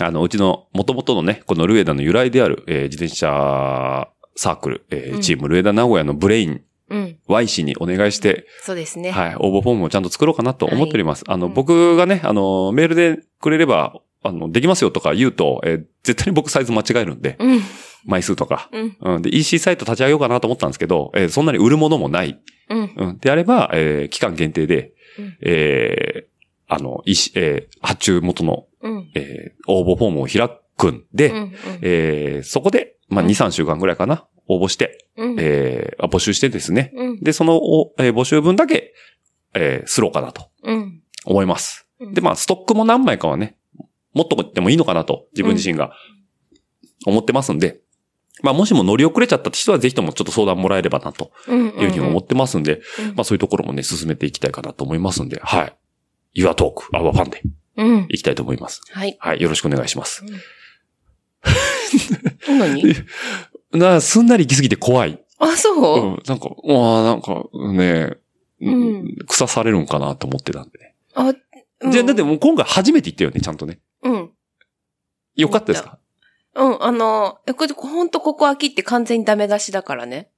あの、うちの元々のね、このルエダの由来である、えー自転車サークル、えーうんチームルエダ名古屋のブレインうん。Y 氏にお願いして、そうですね。はい、応募フォームをちゃんと作ろうかなと思っております。あの、うん僕がね、あの、メールでくれれば、あの、できますよとか言うと、えー絶対に僕サイズ間違えるんで、うん。枚数とか。うん。うん。で、EC サイト立ち上げようかなと思ったんですけど、えーそんなに売るものもない。うん。うん。であれば、えー期間限定で、うんえーあの、いし、えー発注元の、うん。えー応募フォームを開くんで、うん。えーそこで、まあ、うん2、3週間ぐらいかな、応募して、うん。えーあ募集してですね。うん。で、その、おえー募集分だけ、えー、すろうかなとうん。思います。うんで、まあ、ストックも何枚かはね、持っとってもいいのかなと、自分自身が思ってますんで、まあ、もしも乗り遅れちゃったって人はぜひともちょっと相談もらえればな、とうん。いうふうに思ってますんで、うんまあ、そういうところもね、進めていきたいかなと思いますんで、はい。Your Talk, Our Fun でうん。いきたいと思います。はい。はい。よろしくお願いします。何？な、すんなり行き過ぎて怖い。あ、う。そう？んなんか、うわあなんか、ね、うん草されるんかなと思ってたんでね。あ、うんじゃあ、だってもう今回初めて言ったよね、ちゃんとね。うん。よかったですか？うん、あの、えこれほんとここは切って完全にダメ出しだからね。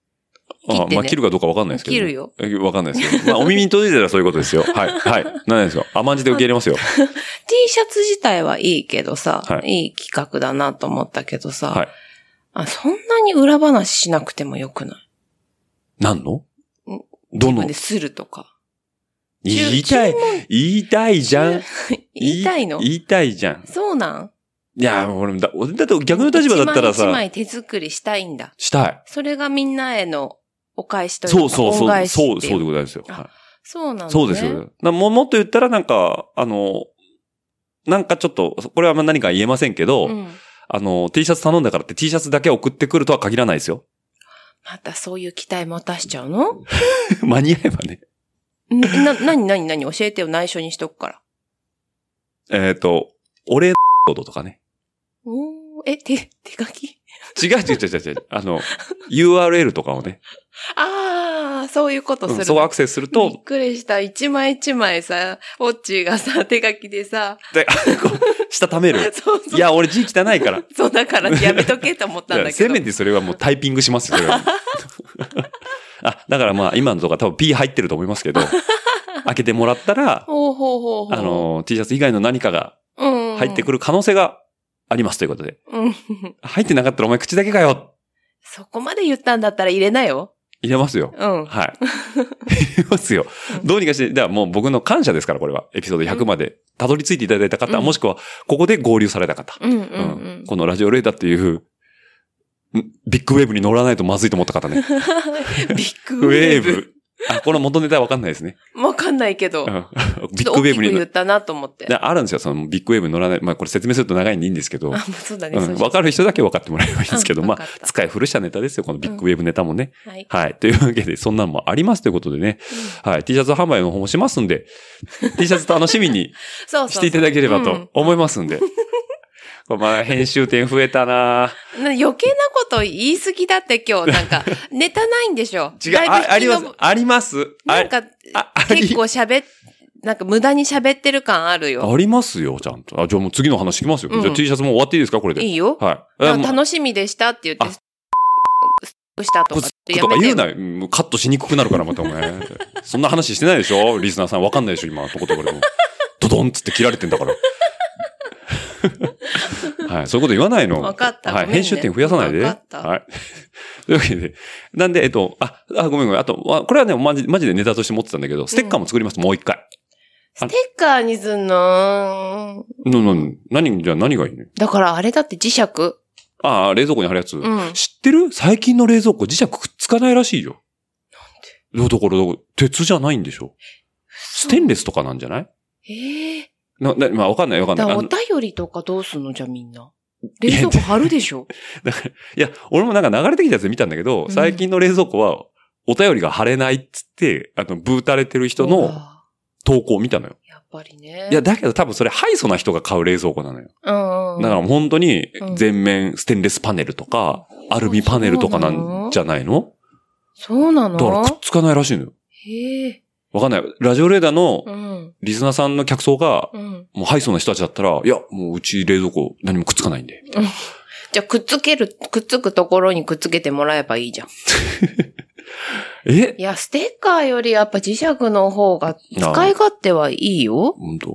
切ってねあまあ、切るかどうかわかんないですけど。切るよ。え。わかんないですけど。まあ、お耳に閉じてたらそういうことですよ。はい。はい。何ですよ。甘んじて受け入れますよ。T シャツ自体はいいけどさ、はいいい企画だなと思ったけどさ、はい。あそんなに裏話しなくてもよくない？何の？んどの？でするとか。言いたい。言いたいじゃん。言いたいの？言いたいじゃん。そうなん？いや、俺だ、俺だって逆の立場だったらさ、一枚一枚手作りしたいんだ。したい。それがみんなへのお返しというか、そうそうそう。そう、そうでございますよ。あはいそうなんだ、ね。そうですよ。なももっと言ったらなんか、あの、なんかちょっと、これはまあ何か言えませんけど、うん。あの、T シャツ頼んだからって T シャツだけ送ってくるとは限らないですよ。またそういう期待持たしちゃうの？間に合えばね。んな、なになになに教えてよ、内緒にしとくから。えっ、と、お礼のとかね。おーえ、手、手書き？違う違う違う違う。あの、URL とかをね、ああ、そういうことする。うんそうアクセスするびっと、くりした。一枚一枚さ、オッチーがさ、手書きでさ、で、こう、したためる。そうそう。いや、俺字汚いから。そうだからやめとけと思ったんだけど。せめてそれはもうタイピングしますよ、それは。あ、だからまあ今のとか多分 P 入ってると思いますけど、開けてもらったら、ほうほうほうほう。あ、の、T シャツ以外の何かがうん。入ってくる可能性がありますということで。うん。入ってなかったらお前口だけかよそこまで言ったんだったら入れなよ。入れますよ。うん。はい。入れますよ。どうにかして、だからもう僕の感謝ですから、これは。エピソード100までたどり着いていただいた方、うんもしくはここで合流された方。うんうんううんん。このラジオルエダっていう、んビッグウェーブに乗らないとまずいと思った方ね。ビッグウェーブ。ブ。あ、この元ネタはわかんないですね。わかんないけど。うん ビッグウェーブに言ったなと思って。であるんですよ。そのビッグウェーブに乗らない。まあこれ説明すると長いんでいいんですけど。あ、まあそうだね。うん。そうしよわかる人だけ分かってもらえばいいんですけど、まあ使い古したネタですよ。このビッグウェーブネタもね。うはい。はい。というわけで、そんなんもありますということでね。はい。T シャツ販売の方もしますんで、T シャツ楽しみに。していただければうんと思いますんで。これまあ、編集点増えたなな余計なこと言いすぎだって今日、なんか、ネタないんでしょ？違う、あありますあります。あなんか、結構喋っ、なんか無駄に喋ってる感あるよ。ありますよ、ちゃんと。あ、じゃあもう次の話聞きますよ。うんじゃあ T シャツも終わっていいですか？これで。いいよ。はい。楽しみでしたって言ってあ、ストしたとかってやめてよとか言うなカットしにくくなるから、またお前。そんな話してないでしょ？リスナーさんわかんないでしょ？今、とことこでも。ドドンっつって切られてんだから。はい。そういうこと言わないの。わかったはい。ね編集点増やさないで。わかったはい。というわけで。なんで、えっと、あ、あ、ごめんごめん。あと、わこれはね、マジマジでネタとして持ってたんだけど、ステッカーも作ります、もう一回。ステッカーにすんの？な、な、何、じゃあ何がいいねだからあれだって磁石。ああ、冷蔵庫に貼るやつ。うん。知ってる？最近の冷蔵庫磁石くっつかないらしいよ。なんで？だから、だから鉄じゃないんでしょステンレスとかなんじゃない？ええな、な、まあわかんないわかんない。だからお便りとかどうすんの？じゃあみんな。冷蔵庫貼るでしょ？だからいや、俺もなんか流れてきたやつ見たんだけど、うん最近の冷蔵庫は、お便りが貼れないっつって、あの、ブータれてる人ほのら投稿を見たのよ。やっぱりね。いや、だけど多分それ、ハイソな人が買う冷蔵庫なのよ。うんうん。だから本当にうん、全面ステンレスパネルとか、アルミパネルとかなんじゃないの？そうなの？だからくっつかないらしいのよ。へえ。わかんない。ラジオレーダーのうん。リスナーさんの客層が、うん。もうハイソな人たちだったら、いや、もううち冷蔵庫何もくっつかないんで。みたいなじゃあくっつける、くっつくところにくっつけてもらえばいいじゃん。え？いや、ステッカーよりやっぱ磁石の方が使い勝手はいいよ。本当？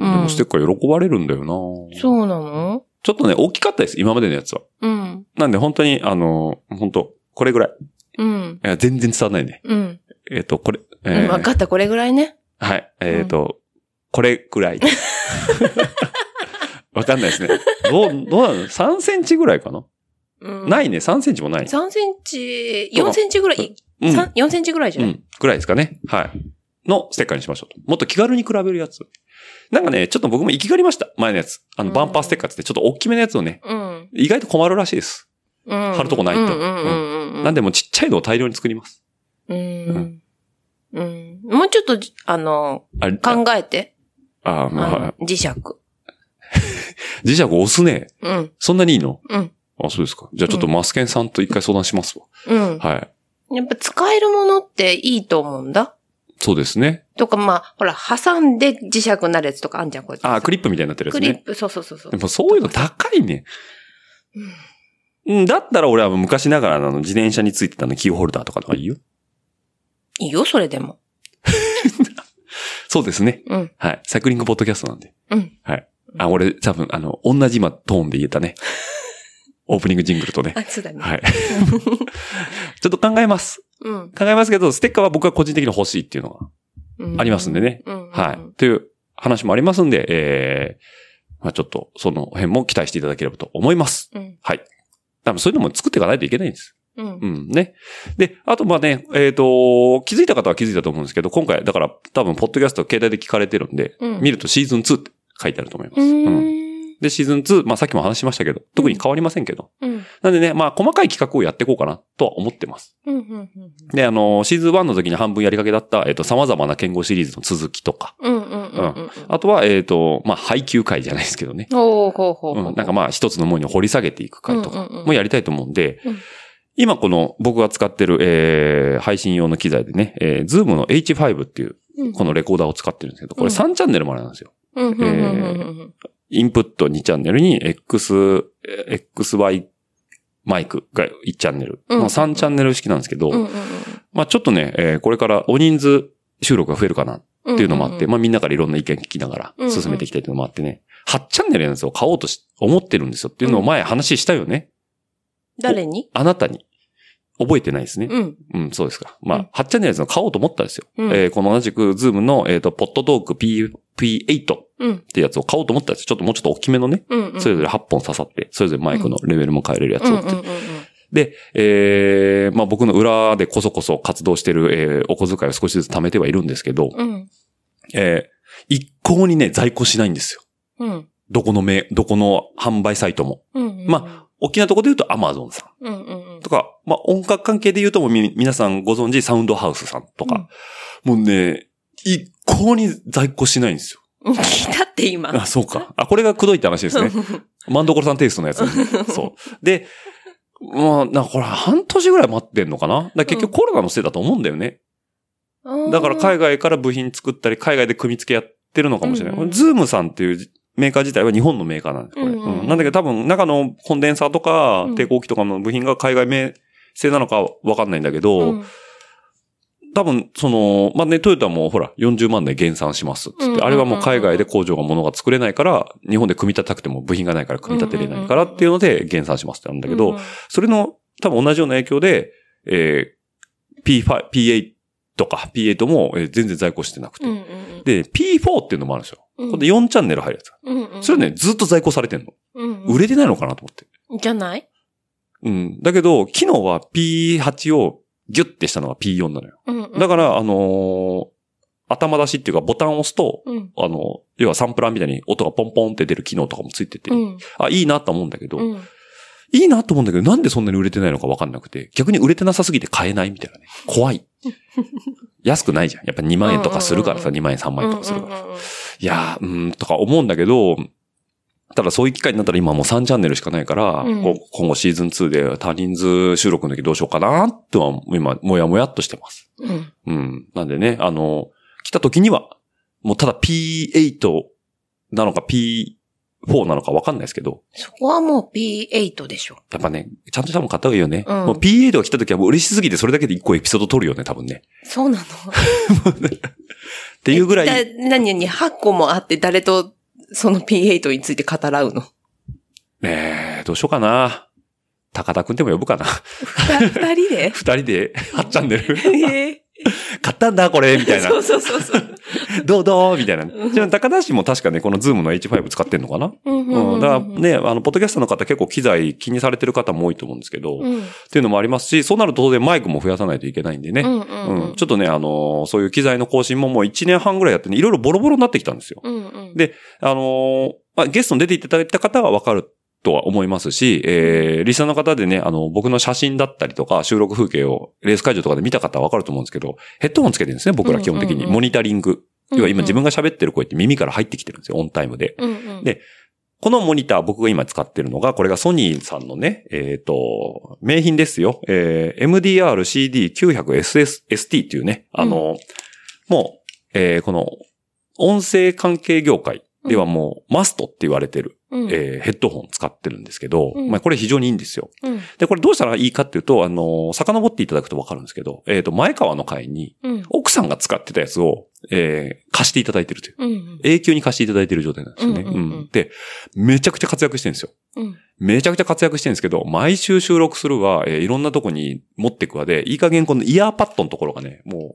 うんでもステッカー喜ばれるんだよな、そうなの？ちょっとね、大きかったです。今までのやつは。うん。なんで本当に、あの、本当これぐらい。うん。いや全然伝わらないね。うん。えっ、と、これ、えうんーわかった、これぐらいね。はい。えっ、と、これぐらい。わかんないですね。どう、どうなの ?3 センチぐらいかな、うん。ないね。3センチもない。3センチ、4センチぐらい、うん。三4センチぐらいじゃない、うん。ぐらいですかね。はい。のステッカーにしましょうと。もっと気軽に比べるやつ。なんかね、ちょっと僕も行きがりました。前のやつ。あの、うんバンパーステッカーってちょっと大きめのやつをね、うん。意外と困るらしいです。うん。貼るとこないとうんうんうんうん。なんでもうちっちゃいのを大量に作ります。うん。うん。もうちょっと、あの、あれ考えて。あ、あまあ、の磁石。磁石押すね。うん。そんなにいいの？うん。あ、そうですか。じゃあちょっとマスケンさんと一回相談しますわ。うん。はい。やっぱ使えるものっていいと思うんだ。そうですね。とか、まあ、ほら、挟んで磁石になるやつとかあんじゃん、こうやって。あ、クリップみたいになってるやつね。クリップ、そうそうそうそうで。もそういうの高いね。うん、だったら俺は昔ながらの自転車についてたのキーホルダーとかの方がいいよ。いいよ、それでも。そうですね。うん。はい。サイクリングポッドキャストなんで。うん。はい。あ、俺多分、あの、同じ今トーンで言えたね。オープニングジングルとね。あ、そうだね。はい。ちょっと考えます。うん。考えますけど、ステッカーは僕は個人的に欲しいっていうのがうんありますんでね。うん。はい。という話もありますんで、えー、まあちょっと、その辺も期待していただければと思います。うん。はい。多分そういうのも作っていかないといけないんです。うんう。ん、ね。で、あとまあね、えっ、と、気づいた方は気づいたと思うんですけど、今回、だから多分、ポッドキャスト携帯で聞かれてるんで、うん見るとシーズン2って書いてあると思います。ううんん。で、シーズン2、まあさっきも話しましたけど、特に変わりませんけど。うん。なんでね、まあ細かい企画をやっていこうかなとは思ってます。うん。うん。で、あの、シーズン1の時に半分やりかけだった、えっ、と、様々な剣豪シリーズの続きとか、うん。うん。うん。あとは、えっ、と、まあ配給会じゃないですけどね。ほうほうほうほう。うん、なんかまあ一つのものに掘り下げていく回とかうんうんうんもやりたいと思うんで、うん今この僕が使ってる、えー、配信用の機材でね、えー、ズームの H5 っていううん、このレコーダーを使ってるんですけど、これうん3チャンネルまでなんですよ。インプット2チャンネルに X、えー XY マイクが1チャンネル。うんまあ3チャンネル式なんですけど、うん。うん。まあちょっとね、えーこれから大人数収録が増えるかなうん。っていうのもあって、まあみんなからいろんな意見聞きながら進めていきたいっていうのもあってね、8チャンネルのやつを買おうとし、思ってるんですよっていうのを前話したよね。誰に？あなたに。覚えてないですね。うん。うん、そうですか。まあ、うん8チャンネルのやつを買おうと思ったんですよ。うんえーこの同じく、 ZOOM の、えっ、と、ポットトーク P、P8 っうん。てやつを買おうと思ったんですよ。ちょっともうちょっと大きめのね。うん。それぞれ8本刺さって、それぞれマイクのレベルも変えれるやつうん。をって。うん。うん。で、えーまあ僕の裏でこそこそ活動してる、えーお小遣いを少しずつ貯めてはいるんですけど、うん。えー一向にね、在庫しないんですよ。うん。どこのめ、どこの販売サイトも。うん。ま大きなところで言うと Amazon さん。うん。うん。とか、まあ、音楽関係で言うともうみ、皆さんご存知サウンドハウスさんとか、もうね、一向に在庫しないんですよ。うん。聞いたって今。あ、そうか。あ、これがくどいって話ですね。マンドコロさんテイストのやつ、ね。そう。で、まあ、なこれ半年ぐらい待ってんのかな？だ結局コロナのせいだと思うんだよね。だから海外から部品作ったり、海外で組み付けやってるのかもしれない。うんうん ZOOM さんっていうメーカー自体は日本のメーカーなんです、これ。うんうん。うん。なんだけど多分中のコンデンサーとかうん。抵抗器とかの部品が海外名製なのかわかんないんだけど、うん。多分、その、まあね、トヨタもほら、40万で減産しますっつって、あれはもう海外で工場が物が作れないから、日本で組み立てたくても部品がないから組み立てれないからっていうので減産しますってなんだけど、、それの多分同じような影響で、えー、P5、P8 とか P8 も、えー全然在庫してなくて。で、P4 っていうのもあるんですよ。うんこれで4チャンネル入るやつ。うんうんそれね、ずっと在庫されてんの。うんうん売れてないのかなと思って。じゃない？うん。だけど、昨日は P8 をギュッてしたのが P4 なのよ。うんうんだから、あのー頭出しっていうかボタンを押すと、うんあの、要はサンプラーみたいに音がポンポンって出る機能とかもついてて、うんあ、いいなと思うんだけど、うんいいなと思うんだけど、なんでそんなに売れてないのかわかんなくて、逆に売れてなさすぎて買えないみたいなね。怖い。安くないじゃん。やっぱ2万円とかするからさ、うん2万円3万円とかするから。うんうんうんいやー、うーん、とか思うんだけど、ただそういう機会になったら今もう3チャンネルしかないから、うん今後シーズン2で多人数収録の時どうしようかなとは今、もやもやっとしてます。うんうん。なんでね、あの、来た時には、もうただ P8 なのか P4 なのかわかんないですけど、そこはもう P8 でしょ。やっぱね、ちゃんとしたもの買った方がいいよね。うんもう P8 が来た時はもう嬉しすぎてそれだけで1個エピソード撮るよね、多分ね。そうなの っていうぐらい、何に8個もあって誰とその P8 について語らうの？ねえ、どうしようかな。高田くんでも呼ぶかな。二二人で 二人で8チャンネル。え 買ったんだ、これみたいな。そうそうそうそう。どうどう？みたいなう。んじゃあ、高田氏も確かね、このズームの H5 使ってんのかな？うんうん。だからね、あの、ポッドキャストの方結構機材気にされてる方も多いと思うんですけど、っうん。ていうのもありますし、そうなると当然マイクも増やさないといけないんでね。うんううんん。ちょっとね、あのーそういう機材の更新ももう1年半ぐらいやってね、いろいろボロボロになってきたんですよ。うんうん。であのーまあ、ゲストに出ていただいた方はわかるとは思いますし、えー、リスナーの方でね、あの、僕の写真だったりとか、収録風景をレース会場とかで見た方はわかると思うんですけど、ヘッドホンつけてるんですね、僕ら基本的に。うんうんうんモニタリング。要は今自分が喋ってる声って耳から入ってきてるんですよ、オンタイムで。うんうん。でこのモニター、僕が今使ってるのが、これがソニーさんのね、えっ、と、名品ですよ。えー、MDR-CD900SST っていうね、あの、もう、えーこの、音声関係業界ではもう、マストって言われてる、うん。えーヘッドホン使ってるんですけど、うんまあこれ非常にいいんですよ。うん。で、これどうしたらいいかっていうと、あのー遡っていただくとわかるんですけど、えっ、と、前川の会に、うん。奥さんが使ってたやつを、えー貸していただいてるという。うん。永久に貸していただいてる状態なんですよね。うんうんうんで、めちゃくちゃ活躍してるんですよ。うん。めちゃくちゃ活躍してるんですけど、毎週収録するは、えーいろんなとこに持ってくわで、いい加減このイヤーパッドのところがね、もうん。う、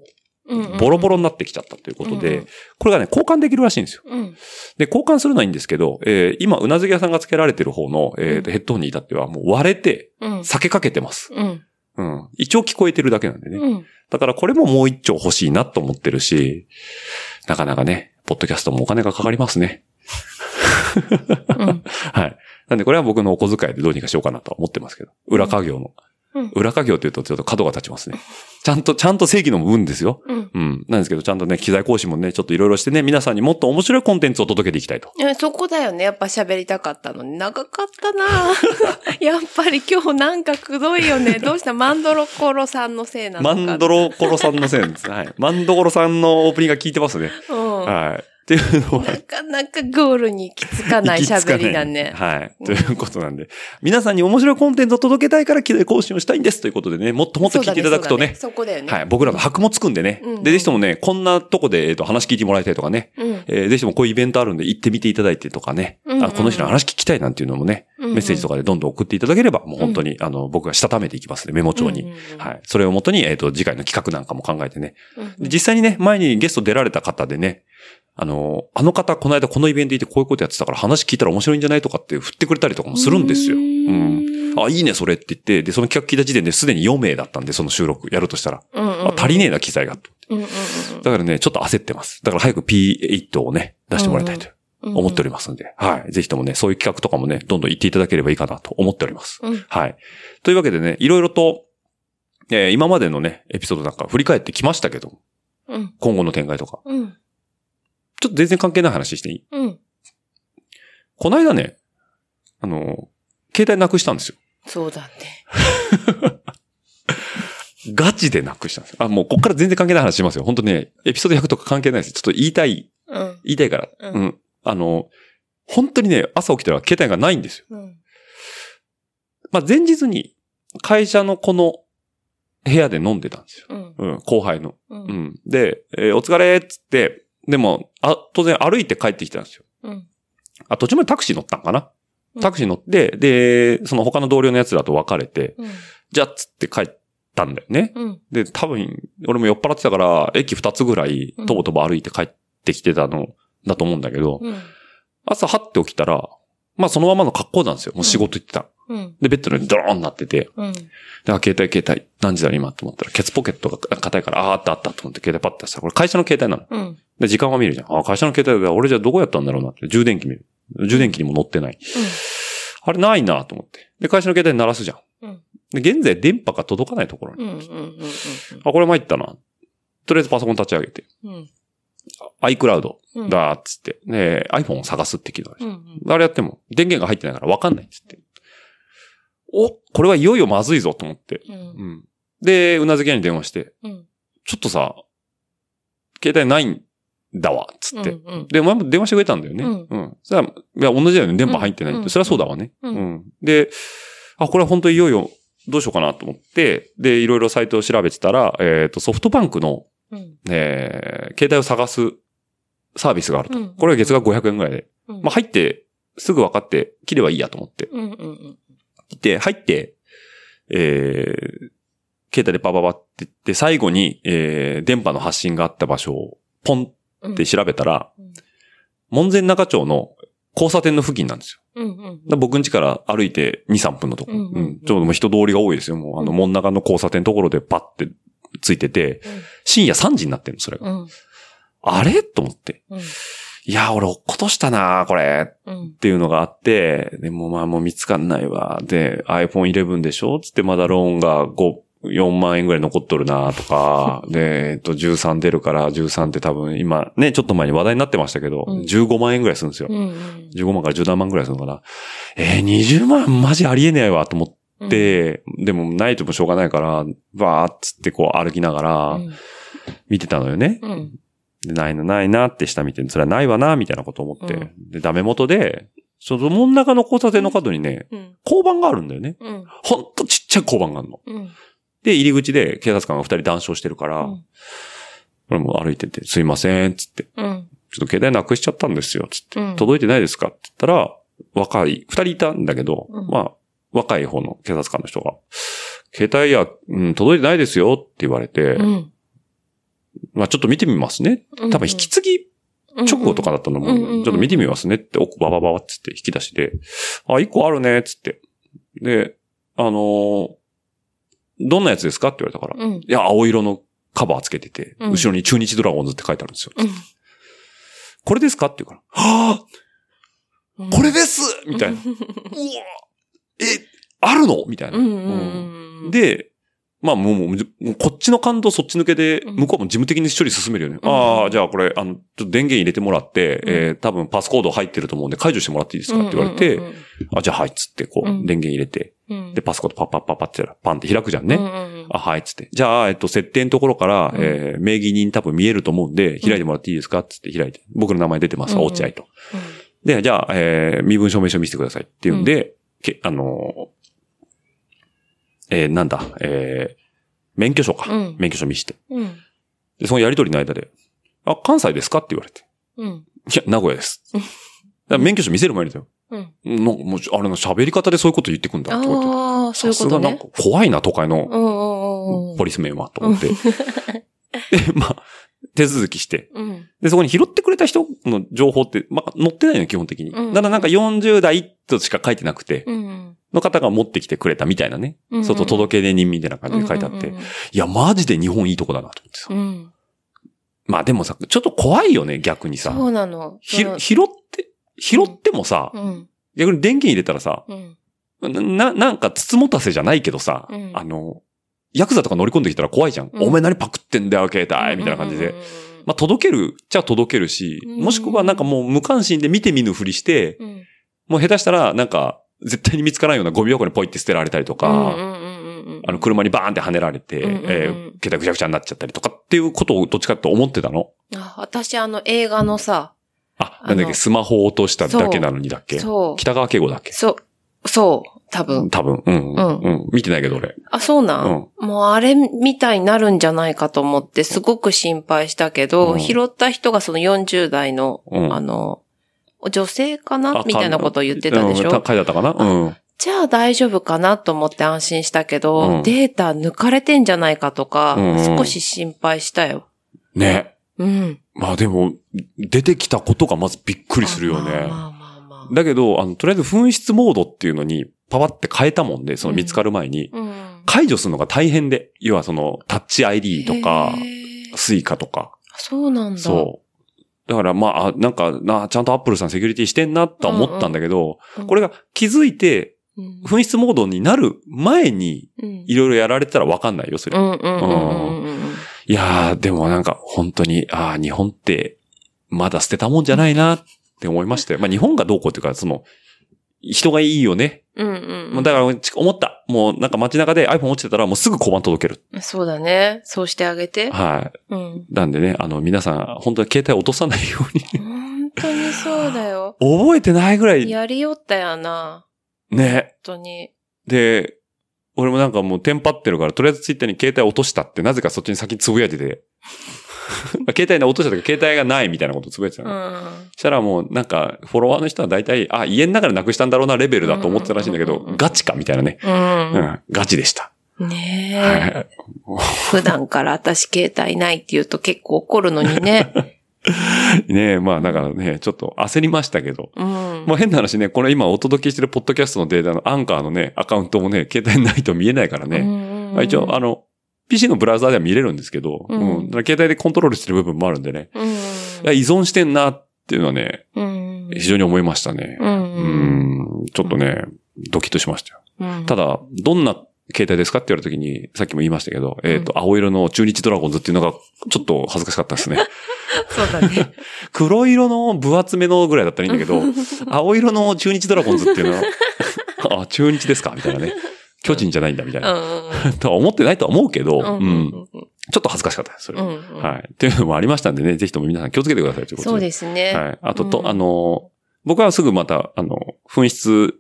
ボロボロになってきちゃったということで、うんうんこれがね、交換できるらしいんですよ。うん。で、交換するのはいいんですけど、えー今、うなずき屋さんが付けられてる方の、えーヘッドホンに至っては、もう割れて、うん。避けかけてます。うん。うん。一応聞こえてるだけなんでね。うん。だからこれももう一丁欲しいなと思ってるし、なかなかね、ポッドキャストもお金がかかりますね。うん。はい。なんでこれは僕のお小遣いでどうにかしようかなとは思ってますけど。裏家業の。うん裏家業って言うとちょっと角が立ちますね。ちゃんと、ちゃんと正義の分ですよ。うん。うん。なんですけど、ちゃんとね、機材更新もね、ちょっといろいろしてね、皆さんにもっと面白いコンテンツを届けていきたいと。いやそこだよね。やっぱ喋りたかったのに。長かったな やっぱり今日なんかくどいよね。どうした？マンドロコロさんのせいなのかな。マンドロコロさんのせいです。はい。マンドコロさんのオープニングが聞いてますね。うん。はい。っていうのは、なかなかゴールに行き着かない喋りだね。はい。うんということなんで、皆さんに面白いコンテンツを届けたいから機材更新をしたいんですということでね、もっともっと聞いていただくとね、そうだそこだよね。はい。僕らの箔もつくんでね。うんで、ぜひともね、こんなとこで、えっ、と、話聞いてもらいたいとかね。うん。えーぜひともこういうイベントあるんで行ってみていただいてとかね。うんうんあこの人の話聞きたいなんていうのもね、うんうんメッセージとかでどんどん送っていただければ、もう本当に、あの、僕がしたためていきますね、メモ帳に。うんうんうんはい。それをもとに、えっ、と、次回の企画なんかも考えてね。うんで実際にね、前にゲスト出られた方でね、あの、あの方、この間このイベント行ってこういうことやってたから話聞いたら面白いんじゃないとかって振ってくれたりとかもするんですよ。ううん。あ、いいね、それって言って、で、その企画聞いた時点ですでに4名だったんで、その収録やるとしたら。うんうんあ、足りねえな、機材が。うんうんうんだからね、ちょっと焦ってます。だから早く P8 をね、出してもらいたいとうん思っておりますんで、はい。ぜひともね、そういう企画とかもね、どんどん言っていただければいいかなと思っております。うんはい。というわけでね、いろいろと、えー今までのね、エピソードなんか振り返ってきましたけど、うん今後の展開とか。うんちょっと全然関係ない話していい？うんこの間ね、あの、携帯なくしたんですよ。そうだね。ガチでなくしたんですよ。あ、もうこっから全然関係ない話しますよ。本当ね、エピソード100とか関係ないです。ちょっと言いたい、うん言いたいから。うんうん。あの、本当にね、朝起きたら携帯がないんですよ。うんまあ、前日に会社のこの部屋で飲んでたんですよ。うんうん、後輩の。ううんん。で、えーお疲れっつって、でも、あ、当然歩いて帰ってきたんですよ。うんあ、途中までタクシー乗ったんかな？うんタクシー乗って、で、その他の同僚の奴らと別れて、うんじゃあっつって帰ったんだよね。うんで、多分、俺も酔っ払ってたから、駅二つぐらい、とぼとぼ歩いて帰ってきてたのだと思うんだけど、うん朝はって起きたら、まあそのままの格好なんですよ。もう仕事行ってた。うんで、ベッドの上にドローンになってて、うんで、あ、携帯携帯、何時だろ今と思ったら、ケツポケットが硬いから、ああー、あったあったと思って携帯パッてしたら、これ会社の携帯なの。うんで、時間は見るじゃん。あ、会社の携帯だ。俺じゃあどこやったんだろうなって。充電器見る。充電器にも乗ってない。あれないなと思って。で、会社の携帯鳴らすじゃん。うんで、現在電波が届かないところに。あ、これ参ったな。とりあえずパソコン立ち上げて。うんあ iCloud うんだっつって。ね iPhone を探すって機能ですうんうんあれやっても、電源が入ってないから分かんないっつって。お、これはいよいよまずいぞと思って。うんうん。で、うなずき屋に電話して、うんちょっとさ、携帯ないんだわ、つって。うんうんで、お前も電話してくれたんだよね。うんうん。そしたら、いや、同じだよね。電波入ってないって。うんそれはそうだわね。ううんん。で、あ、これは本当にいよいよ、どうしようかなと思って、で、いろいろサイトを調べてたら、えっ、と、ソフトバンクの、うんえー携帯を探すサービスがあると。うんこれは月額500円ぐらいで。うんまあ、入って、すぐ分かって、切ればいいやと思って。うんうんうんで、入って、えー、携帯でパパパって言って、最後に、えー、電波の発信があった場所を、ポンうんって調べたら、うん門前仲町の交差点の付近なんですよ。うんうんだから僕ん家から歩いて2、3分のとこ。うんうんうんちょうどもう人通りが多いですよ。もうあの、うん門中の交差点のところでパッてついてて、深夜3時になってるの、それが。うんあれ？と思って。うんいや、俺落っことしたなこれ。うんっていうのがあって、でもまあもう見つかんないわ。で、iPhone 11でしょ？つってまだローンが5、4万円ぐらい残っとるなとか、で、えっと、13出るから13って多分今ね、ちょっと前に話題になってましたけど、うん15万円ぐらいするんですよ。うんうん15万から17万ぐらいするのかな。えー、20万マジありえないわと思って、でもないともしょうがないから、バーっつってこう歩きながらうん見てたのよね。うんで、ないな、ないなって下見て、それはないわな、みたいなこと思って。うんで、ダメ元で、その真ん中の交差点の角にね、うん。交番があるんだよね。うん。ほんとちっちゃい交番があるの。うん。で、入り口で警察官が二人談笑してるから、うん俺も歩いてて、すいません、つって。うん。ちょっと携帯なくしちゃったんですよ、つって。うん。届いてないですかって言ったら、若い、二人いたんだけど、うんまあ、若い方の警察官の人が、携帯や、うん、届いてないですよって言われて、うん。まあちょっと見てみますね。うん多分引き継ぎ直後とかだったと思うんで、うんうんうんちょっと見てみますねって奥ババババっつって引き出しで、あ、一個あるね、つって。で、あのーどんなやつですかって言われたから、うん。いや、青色のカバーつけてて、うん後ろに中日ドラゴンズって書いてあるんですよ。うんこれですかって言うから、はうんぁこれですみたいな。うわえ、あるのみたいな。で、まあもう、もうこっちの感動そっち抜けで、うん。向こうも事務的に処理進めるよね。うん。ああ、じゃあこれ、あの、ちょっと電源入れてもらって、うん。えー多分パスコード入ってると思うんで解除してもらっていいですかって言われて、あ、じゃあはいっつって、こう、うん。電源入れて、うん、で、パスコードパッパッパッパってパンって開くじゃんね。うんうんうん。あ、はいっつって。じゃあ、えっと、設定のところから、うん。えー名義人多分見えると思うんで、開いてもらっていいですかっつって開いて。僕の名前出てます。落合と。で、じゃあ、えー身分証明書見せてくださいって言うんで、けあのーえーなんだ、えー免許証か。うん免許証見せて。うん。で、そのやりとりの間で、あ、関西ですかって言われて。うん。いや、名古屋です。免許証見せる前にだよ。うん。うんなんかもう、あれの喋り方でそういうこと言ってくんだって言われて。ああ、そういうことねさすがなんか。怖いな、都会の。ポリスメンは、と思って。で、まあ、手続きして。うん。で、そこに拾ってくれた人の情報って、まあ、載ってないの、基本的に。うんだからなんか40代としか書いてなくて、うん。の方が持ってきてくれたみたいなね。うん外届け出人みたいな感じで書いてあって。いや、マジで日本いいとこだなと思ってさ。うん。うん。まあでもさ、ちょっと怖いよね、逆にさ。そうなの。ひ拾って、拾ってもさ、うん。逆に電源入れたらさ、うん。な、なんか、つつもたせじゃないけどさ、うんあの、ヤクザとか乗り込んできたら怖いじゃん。うんお前何パクってんだよ、携帯みたいな感じで。まあ、届けるっちゃ届けるし、うんもしくはなんかもう無関心で見て見ぬふりして、うん。もう下手したらなんか、絶対に見つからんようなゴミ箱にポイって捨てられたりとか、うんうんうんうん。あの、車にバーンって跳ねられて、うんうんうん。えー携帯ぐちゃぐちゃになっちゃったりとかっていうことをどっちかと思ってたの？あ、私あの映画のさ、あ、なんだっけ、スマホを落としただけなのにだっけ？そう。北川景子だっけ？そう、そう、多分。多分、うん、うん。うん。見てないけど俺。あ、そうなん、もうあれみたいになるんじゃないかと思ってすごく心配したけど、うん。拾った人がその40代の、うん。あの、女性かな？あみたいなことを言ってたでしょ？うん書いてあったかな？うん。じゃあ大丈夫かなと思って安心したけど、うんデータ抜かれてんじゃないかとか、うん少し心配したよ。ね。うん。まあでも、出てきたことがまずびっくりするよね。まあまあまあまあ。だけど、あの、とりあえず紛失モードっていうのにパワって変えたもんで、その見つかる前に、うん。解除するのが大変で、要はそのタッチ ID とか Suica とか、そうなんだ。そう。だからまあ、あなんか、な、ちゃんとアップルさんセキュリティしてんなとは思ったんだけど、うんこれが気づいて、うん。紛失モードになる前に、うんいろいろやられてたらわかんないよ、それ。うんうんうんうんうん。いやー、でもなんか、本当に、ああ、日本って、まだ捨てたもんじゃないなって思いましたよ。まあ日本がどうこうっていうか、その、人がいいよね。うんうんもうだから、思った。もうなんか街中で iPhone 落ちてたらもうすぐ交番届ける。うん。そうだね。そうしてあげて。はい。うん。なんでね、あの、皆さん、本当に携帯落とさないように。本当にそうだよ。覚えてないぐらい、やりよったやな。ね。本当に。で、俺もなんかもうテンパってるから、とりあえずツイッターに携帯落としたって、なぜかそっちに先つぶやいてて。携帯ね、落とした時携帯がないみたいなことつぶやいてたうの。ん。したらもうなんか、フォロワーの人は大体、あ、家の中でなくしたんだろうなレベルだと思ってたらしいんだけどうんうんうんう、んガチかみたいなね。う。うんん、ガチでした。ねえ。はい。普段から私携帯ないって言うと結構怒るのにね。ねえ、まあだからね、ちょっと焦りましたけど。うん。もう変な話ね、これ今お届けしてるポッドキャストのデータのアンカーのね、アカウントもね、携帯ないと見えないからね。ねまあ一応、あの、PC のブラウザーでは見れるんですけど、ううんん。だから携帯でコントロールしてる部分もあるんでね。うん。いや、依存してんなっていうのはね、うん。非常に思いましたね。う。うんん。ちょっとね、ドキッとしましたよ。うん。ただ、どんな携帯ですかって言われた時に、さっきも言いましたけど、えっ、と、青色の中日ドラゴンズっていうのが、ちょっと恥ずかしかったですね。そうだね。黒色の分厚めのぐらいだったらいいんだけど、青色の中日ドラゴンズっていうのは、あ、中日ですか？みたいなね。巨人じゃないんだ、みたいな。うん。とは思ってないとは思うけど、ううんん。ちょっと恥ずかしかったです、それは。はい。っていうのもありましたんでね、ぜひとも皆さん気をつけてくださいということで。そうですね。はい。あと、と、うんあの、僕はすぐまた、あの、紛失、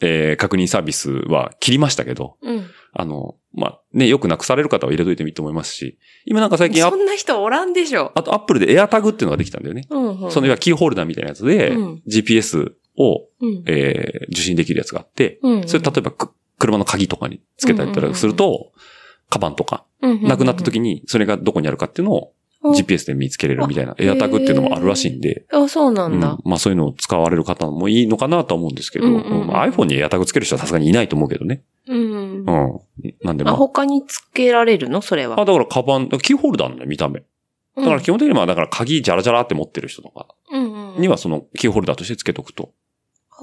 えー確認サービスは切りましたけど、うん。あの、まあ、ね、よくなくされる方は入れといてもいいと思いますし、今なんか最近そんな人おらんでしょ。あとアップルでエアタグっていうのができたんだよね。うんうん。その要はキーホルダーみたいなやつで、うん GPS を、うん、えー受信できるやつがあって、うんうんそれ例えばく車の鍵とかにつけたりとかすると、カバンとか、なくなった時にそれがどこにあるかっていうのをうん GPS で見つけれるみたいなあエアタグっていうのもあるらしいんで、あ、そうなうんんだ。まあそういうのを使われる方もいいのかなとは思うんですけど、iPhone にエアタグつける人はさすがにいないと思うけどね。うん。うん。なんでまあ、あ。他につけられるの？それは。あ、だからカバン、キーホルダーなんだよ、見た目。だから基本的には、だから鍵ジャラジャラって持ってる人とかにはそのキーホルダーとしてつけとくと、うん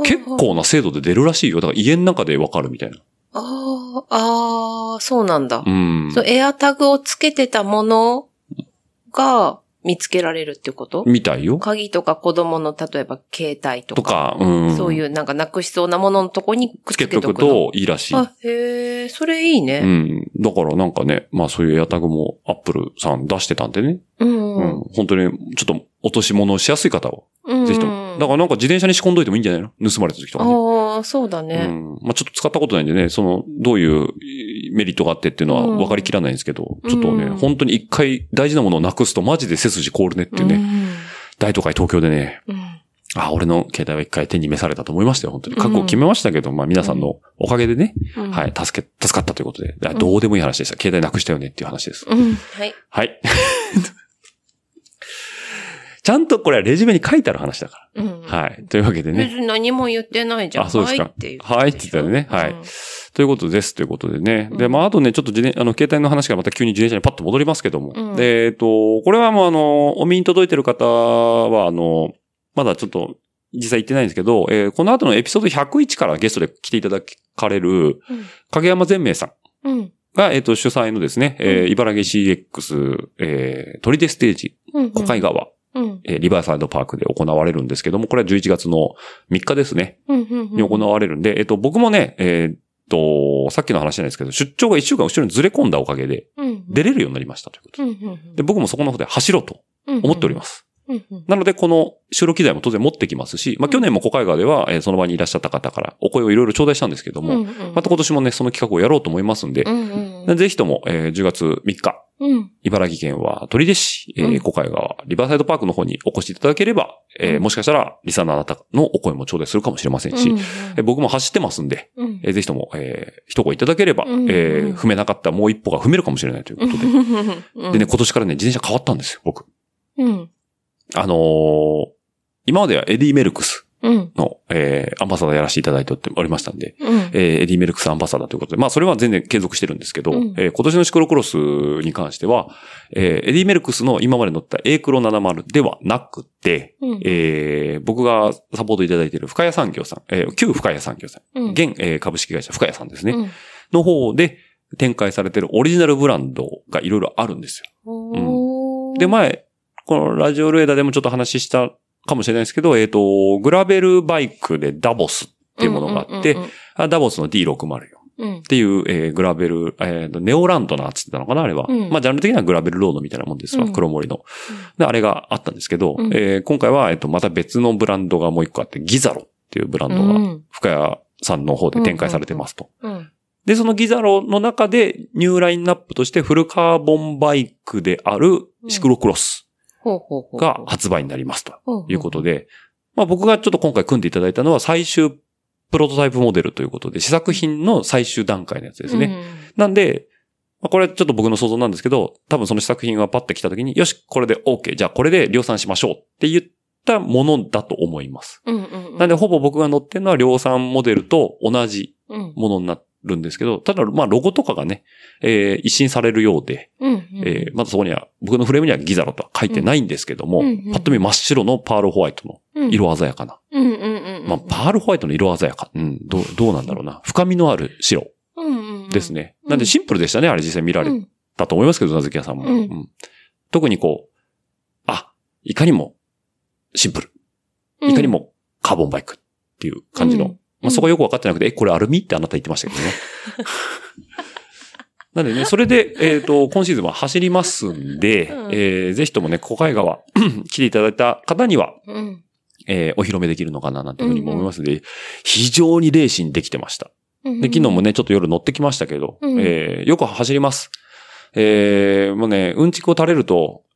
結構な精度で出るらしいよ。だから家の中でわかるみたいな。ああ、ああ、そうなんだ。うん。そう、エアタグをつけてたものが見つけられるってこと？みたいよ。鍵とか子供の例えば携帯とか。とか、うん。そういうなんかなくしそうなもののとこにくっつつけとくけとくの。といいらしい。あ、へえ、それいいうね。ん。だからなんかね、まあそういうエアタグもアップルさん出してたんでね。うん。うん。本当にちょっと落とし物をしやすい方は、うん。ぜひとも。だからなんか自転車に仕込んどいてもいいんじゃないの？盗まれた時とかね。ああ、そうだうね。ん。まあちょっと使ったことないんでね、その、どういうメリットがあってっていうのは分かりきらないんですけど、うんちょっとね、うん本当に一回大事なものをなくすとマジで背筋凍るねっていうね、大都会東京でね、うん。あ、俺の携帯は一回手に召されたと思いましたよ、本当に。覚悟決めましたけど、まあ皆さんのおかげでね、うん。はい、助け、助かったということで、あどうでもいい話でした。携帯なくしたよねっていう話です。うん。はい。はい。ちゃんとこれはレジュメに書いてある話だかうん。ら。はい。というわけでね。別に何も言ってないじゃん。あそうですかはいって言ってはいって言ったよねはいうんということです。ということでね。で、うんまあ、あとね、ちょっと自転、あの、携帯の話からまた急に自転車にパッと戻りますけども。うんで、えっと、これはもうあの、お見に届いてる方は、あの、まだちょっと、実際言ってないんですけど、えーこの後のエピソード101からゲストで来ていただかれる、影山善明さんうん。が、えっと、主催のですね、えーうん茨城 CX、えー、取手ステージ、うん。小海川、うん。えーリバーサイドパークで行われるんですけども、これは11月の3日ですね。うん。うん。に行われるんで、えっと、僕もね、えーっと、さっきの話じゃないですけど、出張が1週間後ろにずれ込んだおかげで、うん。出れるようになりましたということうん。で。うん。で、僕もそこの方で走ろうと思っております。うん。うん。なので、この収録機材も当然持ってきますし、まあ、去年も小海川では、えーその場にいらっしゃった方からお声をいろいろ頂戴したんですけども、うん。また今年もね、その企画をやろうと思いますんでう、ん。うん。ぜひとも、えー10月3日、うん。茨城県は取手市、えーうん小貝川、リバーサイドパークの方にお越しいただければ、えーうんもしかしたら、リサのあなたのお声も頂戴するかもしれませんし、えー僕も走ってますんで、うん。えーぜひとも、えー一声いただければ、うんえー踏めなかったもう一歩が踏めるかもしれないということで。うん。でね、今年からね、自転車変わったんですよ、僕。うん。あのー今まではエディ・メルクスうん。の、えーアンバサダーやらせていただいておりましたんで、うん。えーエディ・メルクスアンバサダーということで、まあそれは全然継続してるんですけど、うんえー今年のシクロクロスに関しては、えーエディ・メルクスの今まで乗った A クロ70ではなくて、うん。えー僕がサポートいただいている深谷産業さん、えー旧深谷産業さん、うん。現、えー株式会社深谷さんですね、うん。の方で展開されているオリジナルブランドがいろいろあるんですよ。おーで、前、このラジオルエダでもちょっと話したかもしれないですけど、えっ、と、グラベルバイクでダボスっていうものがあって、うんうんあダボスの D604 っうんていう、えーグラベル、えーとネオランドナーっつってたのかなあれは。うんまあ、ジャンル的にはグラベルロードみたいなもんですわ、うん黒森の。で、あれがあったんですけど、うんえー今回は、えっ、と、また別のブランドがもう一個あって、ギザロっていうブランドが、うん深谷さんの方で展開されてますと。うん。で、そのギザロの中でニューラインナップとしてフルカーボンバイクであるシクロクロス。が発売になりますということで、まあ僕がちょっと今回組んでいただいたのは最終プロトタイプモデルということで、試作品の最終段階のやつですね。なんで、まあこれちょっと僕の想像なんですけど、多分その試作品がパッて来た時に、よし、これで OK、じゃあこれで量産しましょうって言ったものだと思います。うん。うんうんうん。なんでほぼ僕が乗ってるのは量産モデルと同じうん。ものになるんですけど、ただ、まあ、ロゴとかがね、えー一新されるようで、うんうん。えーまだそこには、僕のフレームにはギザロとは書いてないんですけども、うんうんうんパッと見真っ白のパールホワイトのうん色鮮やかな。うんうんうんうん。まあ、パールホワイトの色鮮やか。うん、どう、どうなんだろうな。深みのある白です。ね。うんなんでシンプルでしたね、あれ実際見られうんたと思いますけど、なずき屋さんも、うんうん特にこう、あ、いかにもシンプル。いかに。もカーボンバイクっていう感じの。うんまあ、そこはよくわかってなくて、え、これアルミってあなた言ってましたけどね。なんでね、それで、えっ、と、今シーズンは走りますんで、うんえーぜひともね、小海川 来ていただいた方には、うん。えーお披露目できるのかななんていうふうにも思いますので、非常にレーシンできてました。で、昨日もね、ちょっと夜乗ってきましたけど、うんえーよく走ります。えーもうね、うんちくを垂れると、い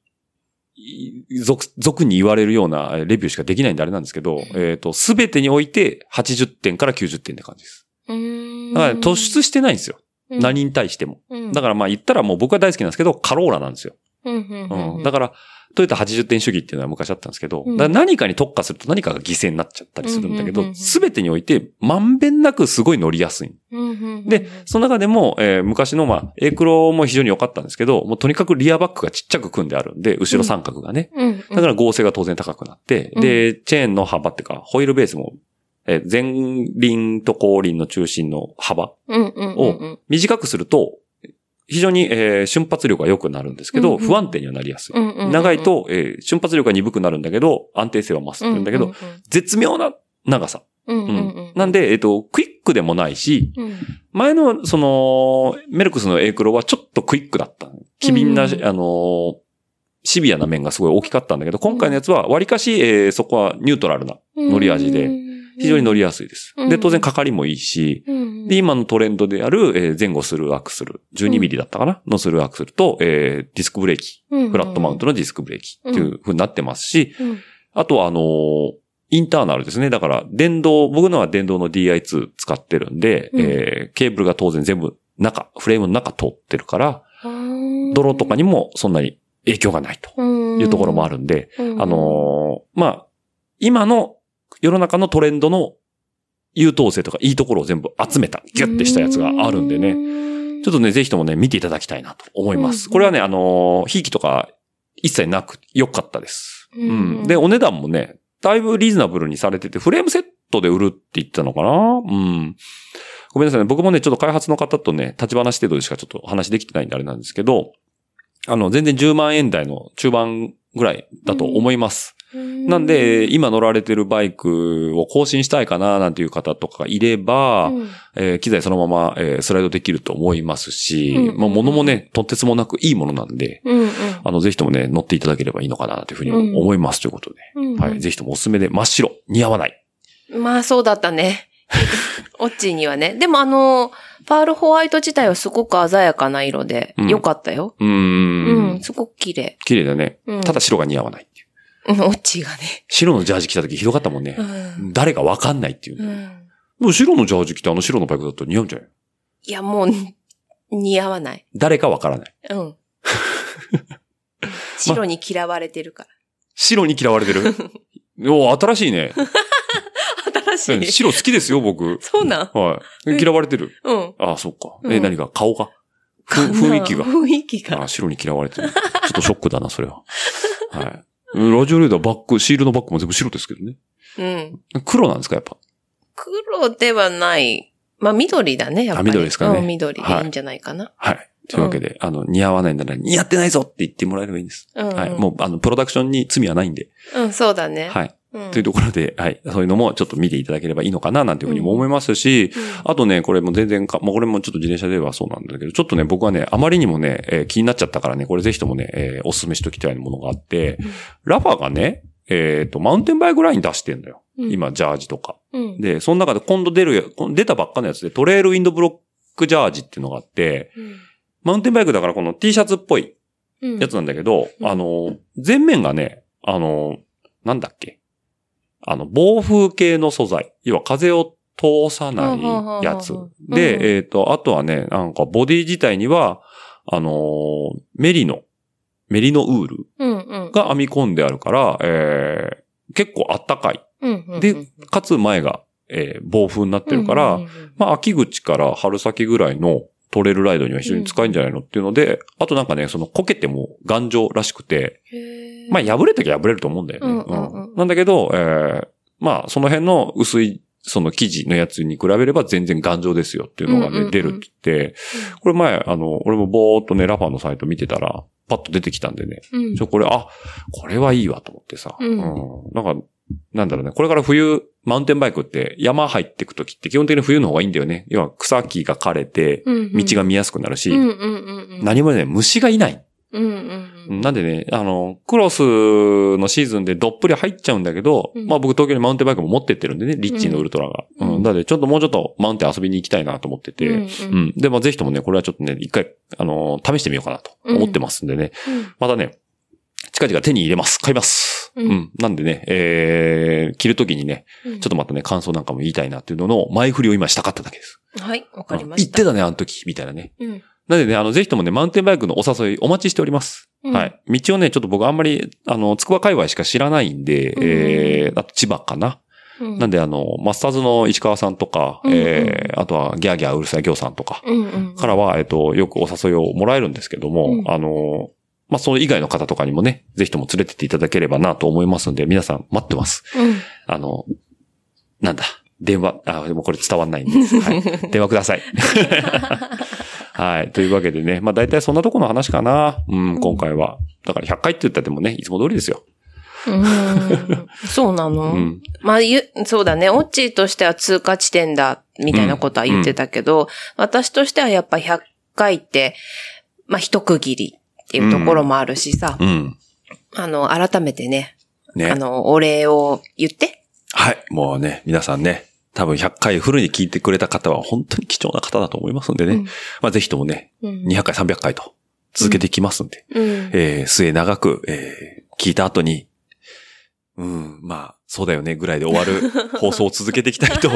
俗、俗に言われるようなレビューしかできないんであれなんですけど、えっ、と、すべてにおいて80点から90点って感じです。うん。だから突出してないんですよ。うん、何に対しても。うんだからまあ言ったらもう僕は大好きなんですけど、カローラなんですよ。うん。だから、トヨタ80点主義っていうのは昔あったんですけど、うん。だから何かに特化すると何かが犠牲になっちゃったりするんだけどすべてにおいて、まんべんなくすごい乗りやすい。で、その中でも、えー昔のまあ、エクロも非常に良かったんですけど、もうとにかくリアバックがちっちゃく組んであるんで、後ろ三角がね。だから合成が当然高くなって、うん。で、チェーンの幅っていうか、ホイールベースも、えー前輪と後輪の中心の幅うんうんうんうん。短くすると、非常に、えー瞬発力が良くなるんですけど、うんうん不安定にはなりやすい。うんうんうん長いと、えー瞬発力が鈍くなるんだけど、安定性は増すって言うんだけど、絶妙な長さ。うんうんうんううんん。なんで、えっ、と、クイックでもないし、うん、前の、その、メルクスのエイクロはちょっとクイックだった。機敏な、うんあのーシビアな面がすごい大きかったんだけど、今回のやつは割かし、えーそこはニュートラルな、乗り味で非常に乗りやすいです。うん。で、当然、かかりもいいし、うん、で、今のトレンドである、えー前後スルーアクスル、12ミリだったかな、のスルーアクスルと、えーディスクブレーキ、うん、フラットマウントのディスクブレーキっていう風になってますし、うん、あとは、あのーインターナルですね。だから、電動、僕のは電動の DI2 使ってるんで、うん。えーケーブルが当然全部中、フレームの中通ってるから、うん泥とかにもそんなに影響がないというところもあるんで、うん、あのーまあ、今の世の中のトレンドの優等生とかいいところを全部集めた、ギュッてしたやつがあるんでね、ねちょっとね、ぜひともね、見ていただきたいなと思います。うんこれはね、あのー、ひいきとか一切なく、良かったです。うんうん。で、お値段もね、だいぶリーズナブルにされてて、フレームセットで売るって言ってたのかな？うん。ごめんなさいね。僕もね、ちょっと開発の方とね、立ち話程度でしかちょっとお話できてないんであれなんですけど、あの、全然10万円台の中盤ぐらいだと思います。なんで、今乗られてるバイクを更新したいかななんていう方とかがいれば、うんえー機材そのまま、えースライドできると思いますし、うんまあ、物もね、とてつもなくいいものなんで、うんうんあの、ぜひともね、乗っていただければいいのかなというふうに思いますということで、うんはい。ぜひともおすすめで真っ白、似合わない。まあそうだったね。オッチーにはね。でもあの、パールホワイト自体はすごく鮮やかな色で、うん良かったよ。うーうん、ん。すごく綺麗。綺麗だね。うんただ白が似合わないう。うん、オッチーがね。白のジャージ着た時ひどかったもんねう。ん。誰かわかんないっていう。うんでも白のジャージ着てあの白のバイクだったら似合うんじゃない？いや、もう、似合わない。誰かわからない。うん。白に嫌われてるか白に嫌われてる？お新しいね。ら。新しい。白好きですよ、僕。そうなん？はい。え嫌われてる？うん。ああ、そっか。え、うん何が顔が雰囲気が。雰囲気が。あ、白に嫌われてる。ちょっとショックだな、それは。はい。ラジオレーダーバック、シールのバックも全部白ですけどね。うん。黒なんですか、やっぱ。黒ではない。まあ、緑だね、やっぱり。あ緑ですかねうん、緑でいいんじゃないかな。はい。というわけで、あの、似合わないなら、似合ってないぞって言ってもらえればいいんです。うん。はい。もう、あの、プロダクションに罪はないんで。うん、そうだね。はい。うん。というところで、はい。そういうのもちょっと見ていただければいいのかな、なんていうふうにも思いますし、うんあとね、これも全然か、まあ、これもちょっと自転車ではそうなんだけど、ちょっとね、僕はね、あまりにもね、えー気になっちゃったからね、これぜひともね、えーお勧めしときたいものがあって、うんラファがね、えっ、と、マウンテンバイクライン出してんだよ。うん今、ジャージとか。うん。で、その中で今度出るや、出たばっかのやつで、トレイルウィンドブロックジャージっていうのがあって、うんマウンテンバイクだからこの T シャツっぽいうん。やつなんだけど、うんあの、前面がね、あの、なんだっけ？あの、暴風系の素材。要は風を通さないやつ。で、えっ、と、あとはね、なんかボディ自体には、あのーメリノ、メリノウール。が編み込んであるから、えー、結構あったかい。で、かつ前が、えー、暴風になってるから、まあ、秋口から春先ぐらいのトレイルライドには非常に使えるんじゃないのっていうので、あとなんかね、そのこけても頑丈らしくて、まあ破れたきゃ破れると思うんだよね。うんうんうん。なんだけど、えーまあその辺の薄いその生地のやつに比べれば全然頑丈ですよっていうのがね、うんうんうん。出るって言って、これ前、あの、俺もぼーっとね、ラファーのサイト見てたら、パッと出てきたんでね、うん。ちょ、これ、あ、これはいいわと思ってさ、うん。なんか、なんだろうね、これから冬マウンテンバイクって山入ってくときって基本的に冬の方がいいんだよね。要は草木が枯れて、道が見やすくなるし、うんうんうんうん。何もね、虫がいない。うんうんうん。なんでね、あの、クロスのシーズンでどっぷり入っちゃうんだけど、うんまあ僕東京にマウンテンバイクも持ってってるんでね、リッチーのウルトラが。ううんん。なのでちょっともうちょっとマウンテン遊びに行きたいなと思ってて、うんううんん。でもぜひともね、これはちょっとね、一回、あの試してみようかなと思ってますんでね。またね、近々手に入れます。買います。ううんん。なんでね、えー、着るときにね、うんちょっとまたね、感想なんかも言いたいなっていうのの前振りを今したかっただけです。はい、わかりました。言ってたね、あの時、みたいなね。うん。なのでね、あの、ぜひともね、マウンテンバイクのお誘いお待ちしております。うんはい。道をね、ちょっと僕あんまり、あの、つくば界隈しか知らないんで、うんえー、あと千葉かな。うん。なんで、あの、マスターズの石川さんとか、うんうんえー、あとはギャーギャーうるさい行さんとか。からは、えっと、よくお誘いをもらえるんですけども、うんあの、まあ、それ以外の方とかにもね、ぜひとも連れてっていただければなと思いますんで、皆さん待ってます。うん。あの、なんだ、電話、あ、でもこれ伝わんないんで、はい。電話ください。はい。というわけでね、まあ大体そんなとこの話かな。うん、今回は。だから100回って言ったってもね、いつも通りですよ。うんそうなの、うん。まあ、ゆ、そうだね。オッチーとしては通過地点だ、みたいなことは言ってたけど、私としてはやっぱ100回って、まあ、一区切りっていうところもあるしさ、うん。あの、改めてね、ね。あの、お礼を言って。はい。もうね、皆さんね、多分100回フルに聞いてくれた方は本当に貴重な方だと思いますんでね。うんまあぜひともね、うん200回、300回と続けていきますんで、うん。えー、末長く、えー、聞いた後に、うん、まあ、そうだよね、ぐらいで終わる 放送を続けていきたいと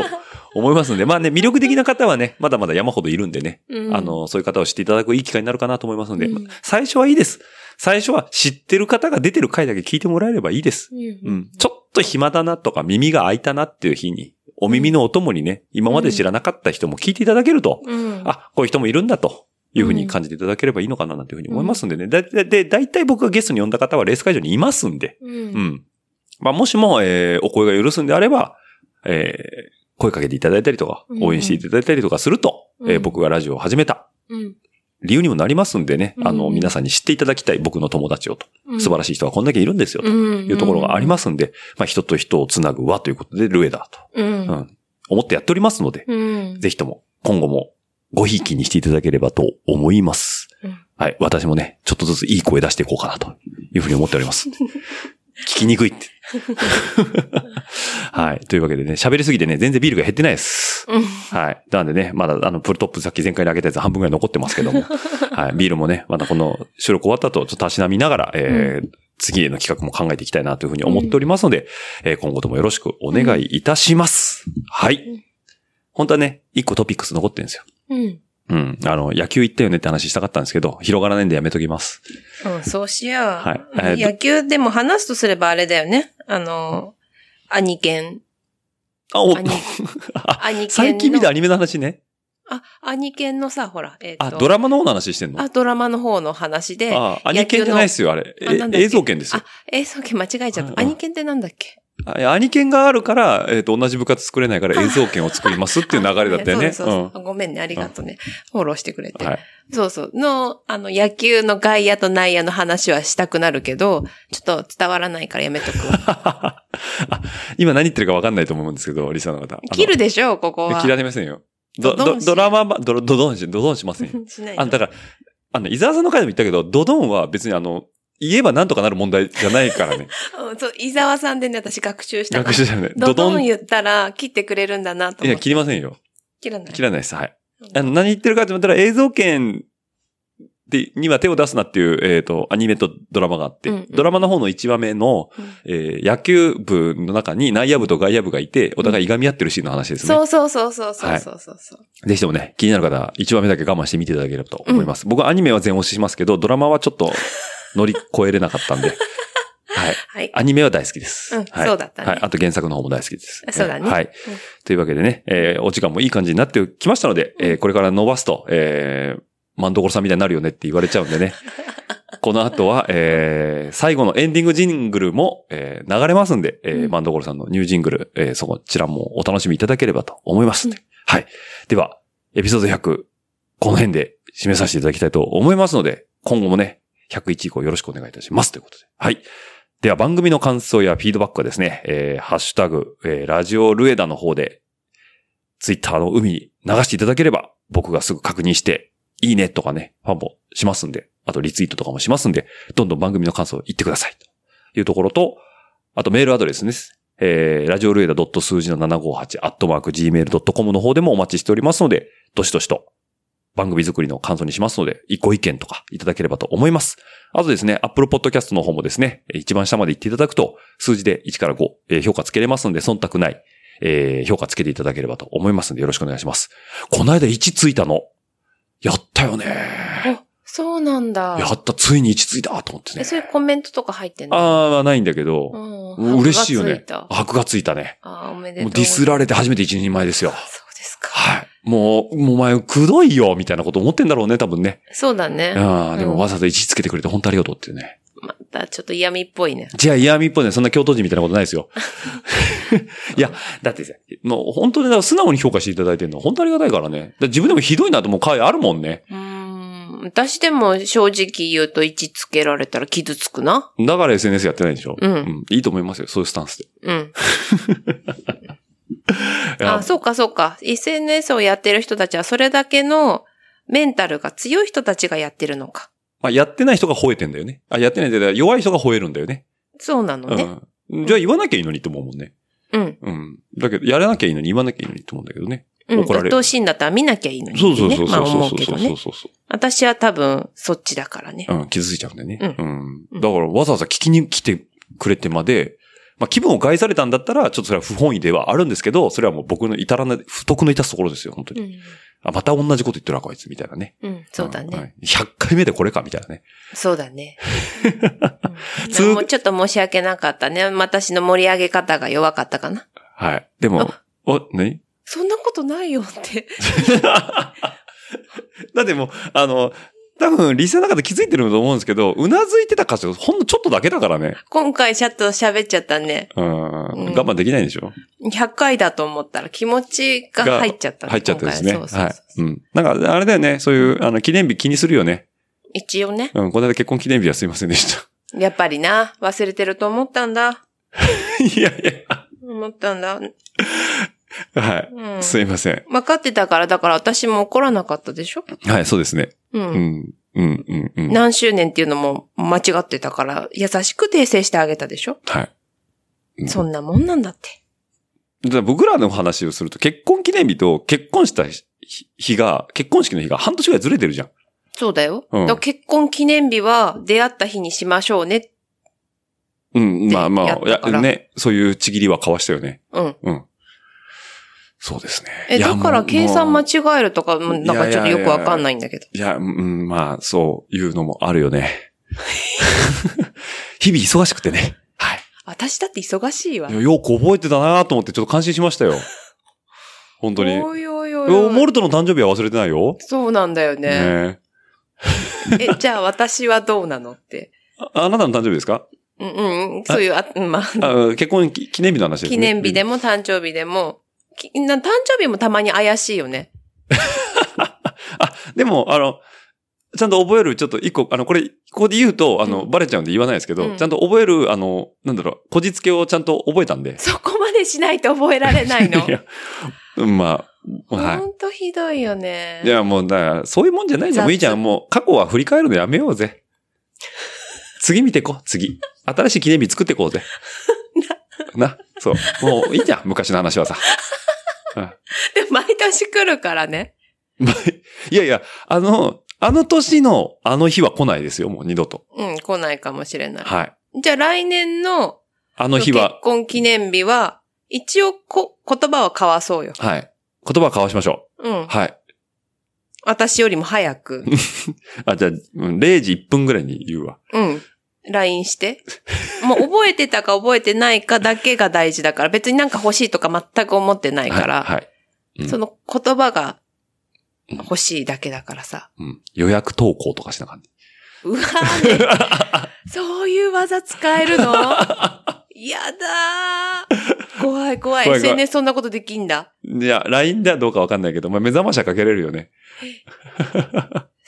思いますんで、まあね、魅力的な方はね、まだまだ山ほどいるんでね、うんあの、そういう方を知っていただくいい機会になるかなと思いますんで、うん最初はいいです。最初は知ってる方が出てる回だけ聞いてもらえればいいです。うんうん。ちょっと暇だなとか耳が開いたなっていう日に、お耳のお供にね、今まで知らなかった人も聞いていただけると、うん。あ、こういう人もいるんだと。いうふうに感じていただければいいのかななんていうふうに思いますんでね。だ、で、でだいたい僕がゲストに呼んだ方はレース会場にいますんで。うん。うん。まあ、もしも、えー、お声が許すんであれば、えー、声かけていただいたりとか、うん応援していただいたりとかすると、うんえー僕がラジオを始めたうん。理由にもなりますんでね。あの、うん皆さんに知っていただきたい僕の友達をと。うん素晴らしい人はこんだけいるんですよと。うん。いうところがありますんで、まあ、人と人をつなぐ輪ということで、ルエダーと、う。うんん、思ってやっておりますので、うん。ぜひとも今後もごひいきにしていただければと思います。うんはい。私もね、ちょっとずついい声出していこうかなというふうに思っております。聞きにくいって。はい。というわけでね、喋りすぎてね、全然ビールが減ってないです。うん。はい。なんでね、まだあの、プルトップさっき前回にあげたやつ半分ぐらい残ってますけども。はい。ビールもね、まだこの収録終わった後、ちょっとたしなみながら、えー次への企画も考えていきたいなというふうに思っておりますので、えー今後ともよろしくお願いいたします。はい。本当はね、一個トピックス残ってるんですよ。うん。うん。あの、野球行ったよねって話したかったんですけど、広がらないんでやめときます。うん、そうしよう。はいえー野球でも話すとすればあれだよね。あの、兄犬。あ、お、兄、あ兄犬の。最近見たアニメの話ね。あ、兄犬のさ、ほら、えっ、と。あ、ドラマの方の話してんの？あ、ドラマの方の話で。あ、アニケンじゃないですよ、あれ。え映像権ですよあ。、映像権間違えちゃっうんた。兄犬ってなんだっけ？あアニケンがあるから、えっ、と、同じ部活作れないから映像権を作りますっていう流れだったよね。そうそうそうごめんね、ありがとうね。フォローしてくれて。はい。そうそう。の、あの、野球の外野と内野の話はしたくなるけど、ちょっと伝わらないからやめとく 今何言ってるか分かんないと思うんですけど、リサの方。切るでしょ、ここは。切られませんよ。ど、ど、ドラマば、ドロ、ドドンし、ドドンしませんよ。しないあの、だから、あの、伊沢さんの回でも言ったけど、ドドンは別にあの、言えばなんとかなる問題じゃないからね。そう、伊沢さんでね、私学習した。学習したよね。ドドン言ったら切ってくれるんだなといや、切りませんよ。切らない？切らないです。はい。あの、何言ってるかって言ったら映像権で、には手を出すなっていう、えっ、ー、と、アニメとドラマがあって、うんうん、ドラマの方の1話目の、うん、えー、野球部の中に内野部と外野部がいて、お互いいがみ合ってるシーンの話ですね。うん、そうそうそうそうそうそうそう、はい、ぜひともね、気になる方、1話目だけ我慢して見ていただければと思います。うん、僕はアニメは全押ししますけど、ドラマはちょっと乗り越えれなかったんで、はい。はい。アニメは大好きです。うんはい、そうだったねはい。あと原作の方も大好きです。そうだねはい。うんというわけでね、えーお時間もいい感じになってきましたので、えーこれから伸ばすと、えー、マンドコロさんみたいになるよねって言われちゃうんでね。この後は、えー、最後のエンディングジングルも、えー流れますんで、えーうんマンドコロさんのニュージングル、えーそこちらもお楽しみいただければと思いますんで。はい。では、エピソード100、この辺で締めさせていただきたいと思いますので、今後もね、101以降よろしくお願いいたします。ということで。はい。では番組の感想やフィードバックはですね、えーハッシュタグ、えーラジオルエダの方で、ツイッターの海に流していただければ、僕がすぐ確認して、いいねとかね、ファンもしますんで、あとリツイートとかもしますんで、どんどん番組の感想を言ってください。というところと、あとメールアドレスです。えー、ラジオルエダ数字の758、アットマーク gmail.com の方でもお待ちしておりますので、どしどしと番組作りの感想にしますので、ご意見とかいただければと思います。あとですね、Apple Podcast の方もですね、一番下まで行っていただくと、数字で1から5、えー評価つけれますので、忖度ない、えー評価つけていただければと思いますので、よろしくお願いします。この間1ついたの。やったよね。あ、そうなんだ。やった、ついに1ついたと思ってねえ、。そういうコメントとか入ってんの？ああ、ないんだけど、うん。嬉しいよね箔がついた。箔がついたね。あーおめでとう。もうディスられて初めて一人前ですよ。そうですか。はい。もう、もうお前、くどいよ、みたいなこと思ってんだろうね、多分ね。そうだね。ああ、でうんもわざわざ1つけてくれて本当ありがとうっていうね。またちょっと嫌味っぽいね。じゃあ嫌味っぽいね。そんな京都人みたいなことないですよ。いや、だってさ、もう本当に素直に評価していただいてるのは本当ありがたいからね。自分でもひどいなと思う回あるもんね。うーん。私でも正直言うと位置つけられたら傷つくな。だから SNS やってないでしょ。うんいいと思いますよ。そういうスタンスで。うん。あ、そうかそうか。SNS をやってる人たちはそれだけのメンタルが強い人たちがやってるのか。まあ、やってない人が吠えてんだよね。あ、やってないんだよ。弱い人が吠えるんだよね。そうなのね。うん。じゃあ言わなきゃいいのにと思うもんね。うん。うん。だけど、やらなきゃいいのに言わなきゃいいのにと思うんだけどね。うん。怒られる鬱陶しいんだったら見なきゃいいのに、ね。そうそうそうそうそううそうけどね。そうそうそう。私は多分そっちだからね。うん、傷ついちゃうんだよね。ううん。だからわざわざ聞きに来てくれてまで、まあ気分を害されたんだったら、ちょっとそれは不本意ではあるんですけど、それはもう僕の至らない、不徳の致すところですよ、本当に。うん。あ、また同じこと言ってるな、こいつ、みたいなね。うん、そうだね。んはい100回目でこれか、みたいなね。そうだね。うん通もうちょっと申し訳なかったね。私の盛り上げ方が弱かったかな。はい。でも、お、何？そんなことないよって。だってもう、あの、多分、リスナーの方気づいてると思うんですけど、うなずいてた箇所、ほんのちょっとだけだからね。今回ちょっと喋っちゃったね。うん。うん我慢できないんでしょ？100回だと思ったら気持ちが入っちゃったね入っちゃってですね。今回そうそうはいそう。うん。なんか、あれだよね。そういう、あの、記念日気にするよね。一応ね。うん。この間結婚記念日はすいませんでした。やっぱりな、忘れてると思ったんだ。いやいや。思ったんだ。はい。うん。すいません。分かってたから、だから私も怒らなかったでしょ？はい、そうですね。う。うんん。うん、うん、うん。何周年っていうのも間違ってたから、優しく訂正してあげたでしょ？はい。うんそんなもんなんだって。ら僕らの話をすると、結婚記念日と結婚した日日が、結婚式の日が半年ぐらいずれてるじゃん。そうだよ。うんだ結婚記念日は出会った日にしましょうね。うん、まあまあ、ね、そういうちぎりは交わしたよね。うん。うん。そうですね。え、だから計算間違えるとか、うんなんかちょっとよくわかんないんだけど。いや、うん、まあ、そういうのもあるよね。日々忙しくてね。はい。私だって忙しいわい。やよく覚えてたなと思ってちょっと感心しましたよ。本当に。おいおいおいおいモルトの誕生日は忘れてないよ。そうなんだよね。ねえ、じゃあ私はどうなのって。ああなたの誕生日ですか？うんうん、そういう、あ、うんまあ、あ結婚記記念日の話ですね。記念日でも誕生日でも、きな誕生日もたまに怪しいよね。あ、でも、あの、ちゃんと覚える、ちょっと一個、あの、これ、ここで言うと、あの、うんバレちゃうんで言わないですけど、うんちゃんと覚える、あの、なんだろう、こじつけをちゃんと覚えたんで。そこまでしないと覚えられないの い。や、うんまあ、はほんとひどいよね。い。いや、もう、だから、そういうもんじゃないじゃん。雑もういいじゃん。もう、過去は振り返るのやめようぜ。次見てこう、次。新しい記念日作ってこうぜ。な、そう。もういいじゃん、昔の話はさ。で、毎年来るからね。ま あいやいや、あの、あの年のあの日は来ないですよ、もう二度と。うん、来ないかもしれない。はい。じゃあ来年のあの日結は、婚記念日は、一応こ、言葉は交わそうよ。はい。言葉交わしましょうんう。。はい。私よりも早く。あ、じゃあ、うん0時1分ぐらいに言うわ。うん。LINE して。もう覚えてたか覚えてないかだけが大事だから、別になんか欲しいとか全く思ってないから、はい。はいうんその言葉が欲しいだけだからさ。うん予約投稿とかしなかった。うわーね。そういう技使えるの？やだー。怖い怖い。怖い怖い SNS そんなことできんだ？いや、LINE ではどうかわかんないけど、まあ、目覚ましはかけれるよね。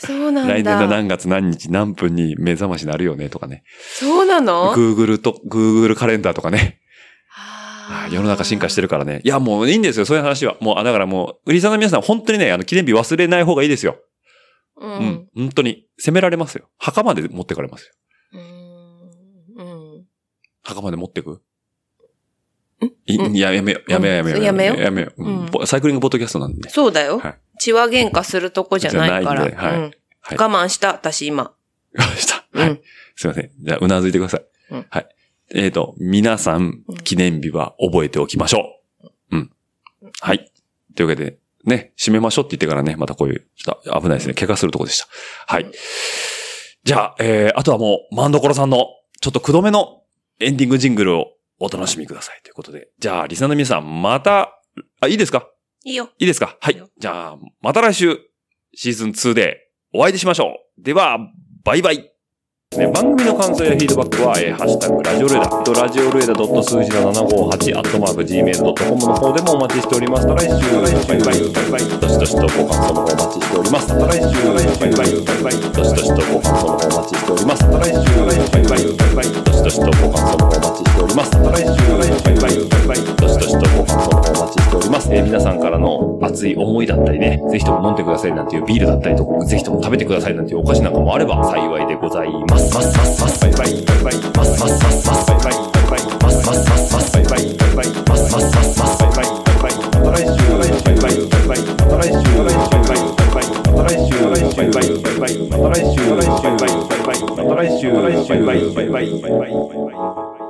そうなんだ。来年の何月何日何分に目覚ましなるよねとかね。そうなの？Google と、Google カレンダーとかね。はあ世の中進化してるからね。いや、もういいんですよ、そういう話は。もう、あだからもう、売りさんの皆さん、本当にね、あの、記念日忘れない方がいいですよ。ううんん。。本当に。責められますよ。墓まで持ってかれますよ。うん。うん。墓まで持ってく？ん？いうんいや、やめよう。やめよう、やめよう？やめようやめよサイクリングポッドキャストなんでね。そうだよはい。血は喧嘩するとこじゃないから。はいうんはい我慢した、私今。わかりました。うんはい。すいません。じゃあ、うなずいてください。うんはい。えっ、と、皆さんうん、記念日は覚えておきましょう。うん。はい。というわけで、ね、締めましょうって言ってからね、またこういう、ちょっと危ないですね。怪我するとこでした。はい。じゃあ、えー、あとはもう、マンドコロさんの、ちょっとくどめのエンディングジングルをお楽しみください。ということで。じゃあ、リスナーの皆さん、また、あ、いいですか？いいよ。いいですか？はい。じゃあ、また来週、シーズン2でお会いしましょう。では、バイバイ。ね、番組の感想やフィードバックは、えーハッシュタグ、ラジオルエダ、えっとラジオルエダ数字の758、アットマーク、gmail.com の方でもお待ちしております。また来週、バイバイ、バイバイ、どしどしとご感想の方お待ちしております。また来週、バイバイ、バイバイ、どしどしとご感想の方お待ちしております。また来週、バイバイ、バイバイ、どしどしとご感想の方お待ちしております。また来週、バイバイ、バイバイ、どしどしとご感想の方お待ちしております。えー皆さんからの熱い思いだったりね、ぜひとも飲んでくださいなんていうビールだったりとか、ぜひとも食べてくださいなんていうお菓子なんかもあれば幸いでございます。ます。ますますバイバイバイバイますますますますバイバイバイバイますますますますバイバイバイバイますますますますバイバイバイバイまた来週バイバイバイバイまた来週バイバイバイバイまた来週バイバイバイバイまた来週バイバイバイバイまた来週バイバイバイバイバイバイバイ